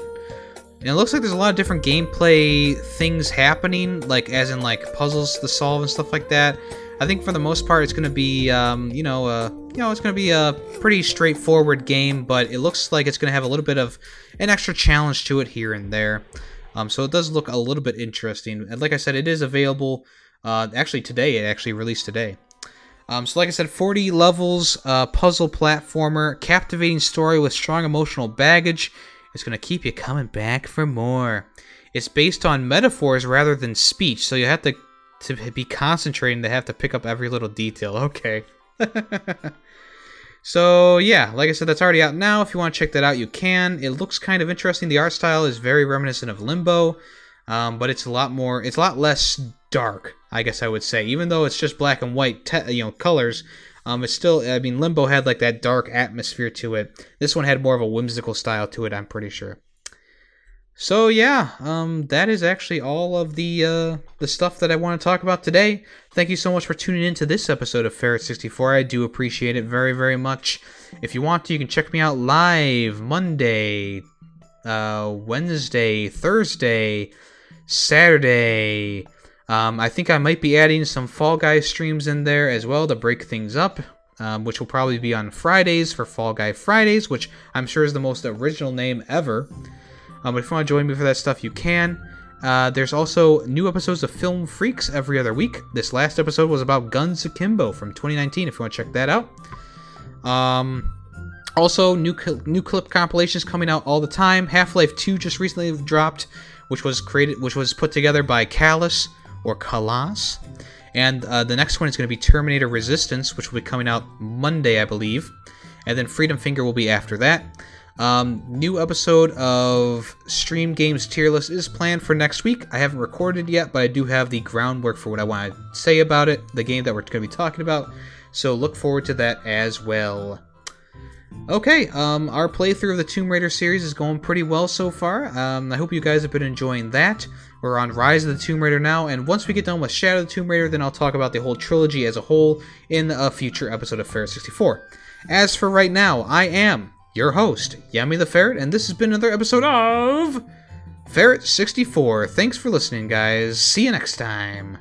And it looks like there's a lot of different gameplay things happening, like as in like puzzles to solve and stuff like that. I think for the most part, it's going to be, um, you know, uh, you know, it's going to be a pretty straightforward game, but it looks like it's going to have a little bit of an extra challenge to it here and there. Um, so it does look a little bit interesting. And like I said, it is available. Uh, actually, today it actually released today. Um, so, like I said, 40 levels, uh, puzzle platformer, captivating story with strong emotional baggage. It's going to keep you coming back for more. It's based on metaphors rather than speech, so you have to to be concentrating to have to pick up every little detail. Okay. so yeah, like I said, that's already out now. If you want to check that out, you can. It looks kind of interesting. The art style is very reminiscent of Limbo, um, but it's a lot more. It's a lot less dark, I guess I would say. Even though it's just black and white, te- you know, colors, um, it's still. I mean, Limbo had like that dark atmosphere to it. This one had more of a whimsical style to it. I'm pretty sure. So yeah, um, that is actually all of the uh, the stuff that I want to talk about today. Thank you so much for tuning in to this episode of Ferret 64. I do appreciate it very very much. If you want to, you can check me out live Monday, uh, Wednesday, Thursday, Saturday. Um, I think I might be adding some Fall Guys streams in there as well to break things up, um, which will probably be on Fridays for Fall Guy Fridays, which I'm sure is the most original name ever. Um, but if you want to join me for that stuff, you can. Uh, there's also new episodes of Film Freaks every other week. This last episode was about Guns Akimbo from 2019. If you want to check that out. Um, also, new cl- new clip compilations coming out all the time. Half Life 2 just recently dropped, which was created, which was put together by Callus or Kalas. And uh, the next one is going to be Terminator Resistance, which will be coming out Monday, I believe. And then Freedom Finger will be after that. Um, new episode of Stream Games Tier List is planned for next week. I haven't recorded yet, but I do have the groundwork for what I want to say about it, the game that we're going to be talking about. So look forward to that as well. Okay, um, our playthrough of the Tomb Raider series is going pretty well so far. Um, I hope you guys have been enjoying that. We're on Rise of the Tomb Raider now, and once we get done with Shadow of the Tomb Raider, then I'll talk about the whole trilogy as a whole in a future episode of Ferret 64. As for right now, I am your host, Yami the Ferret, and this has been another episode of Ferret 64. Thanks for listening, guys. See you next time.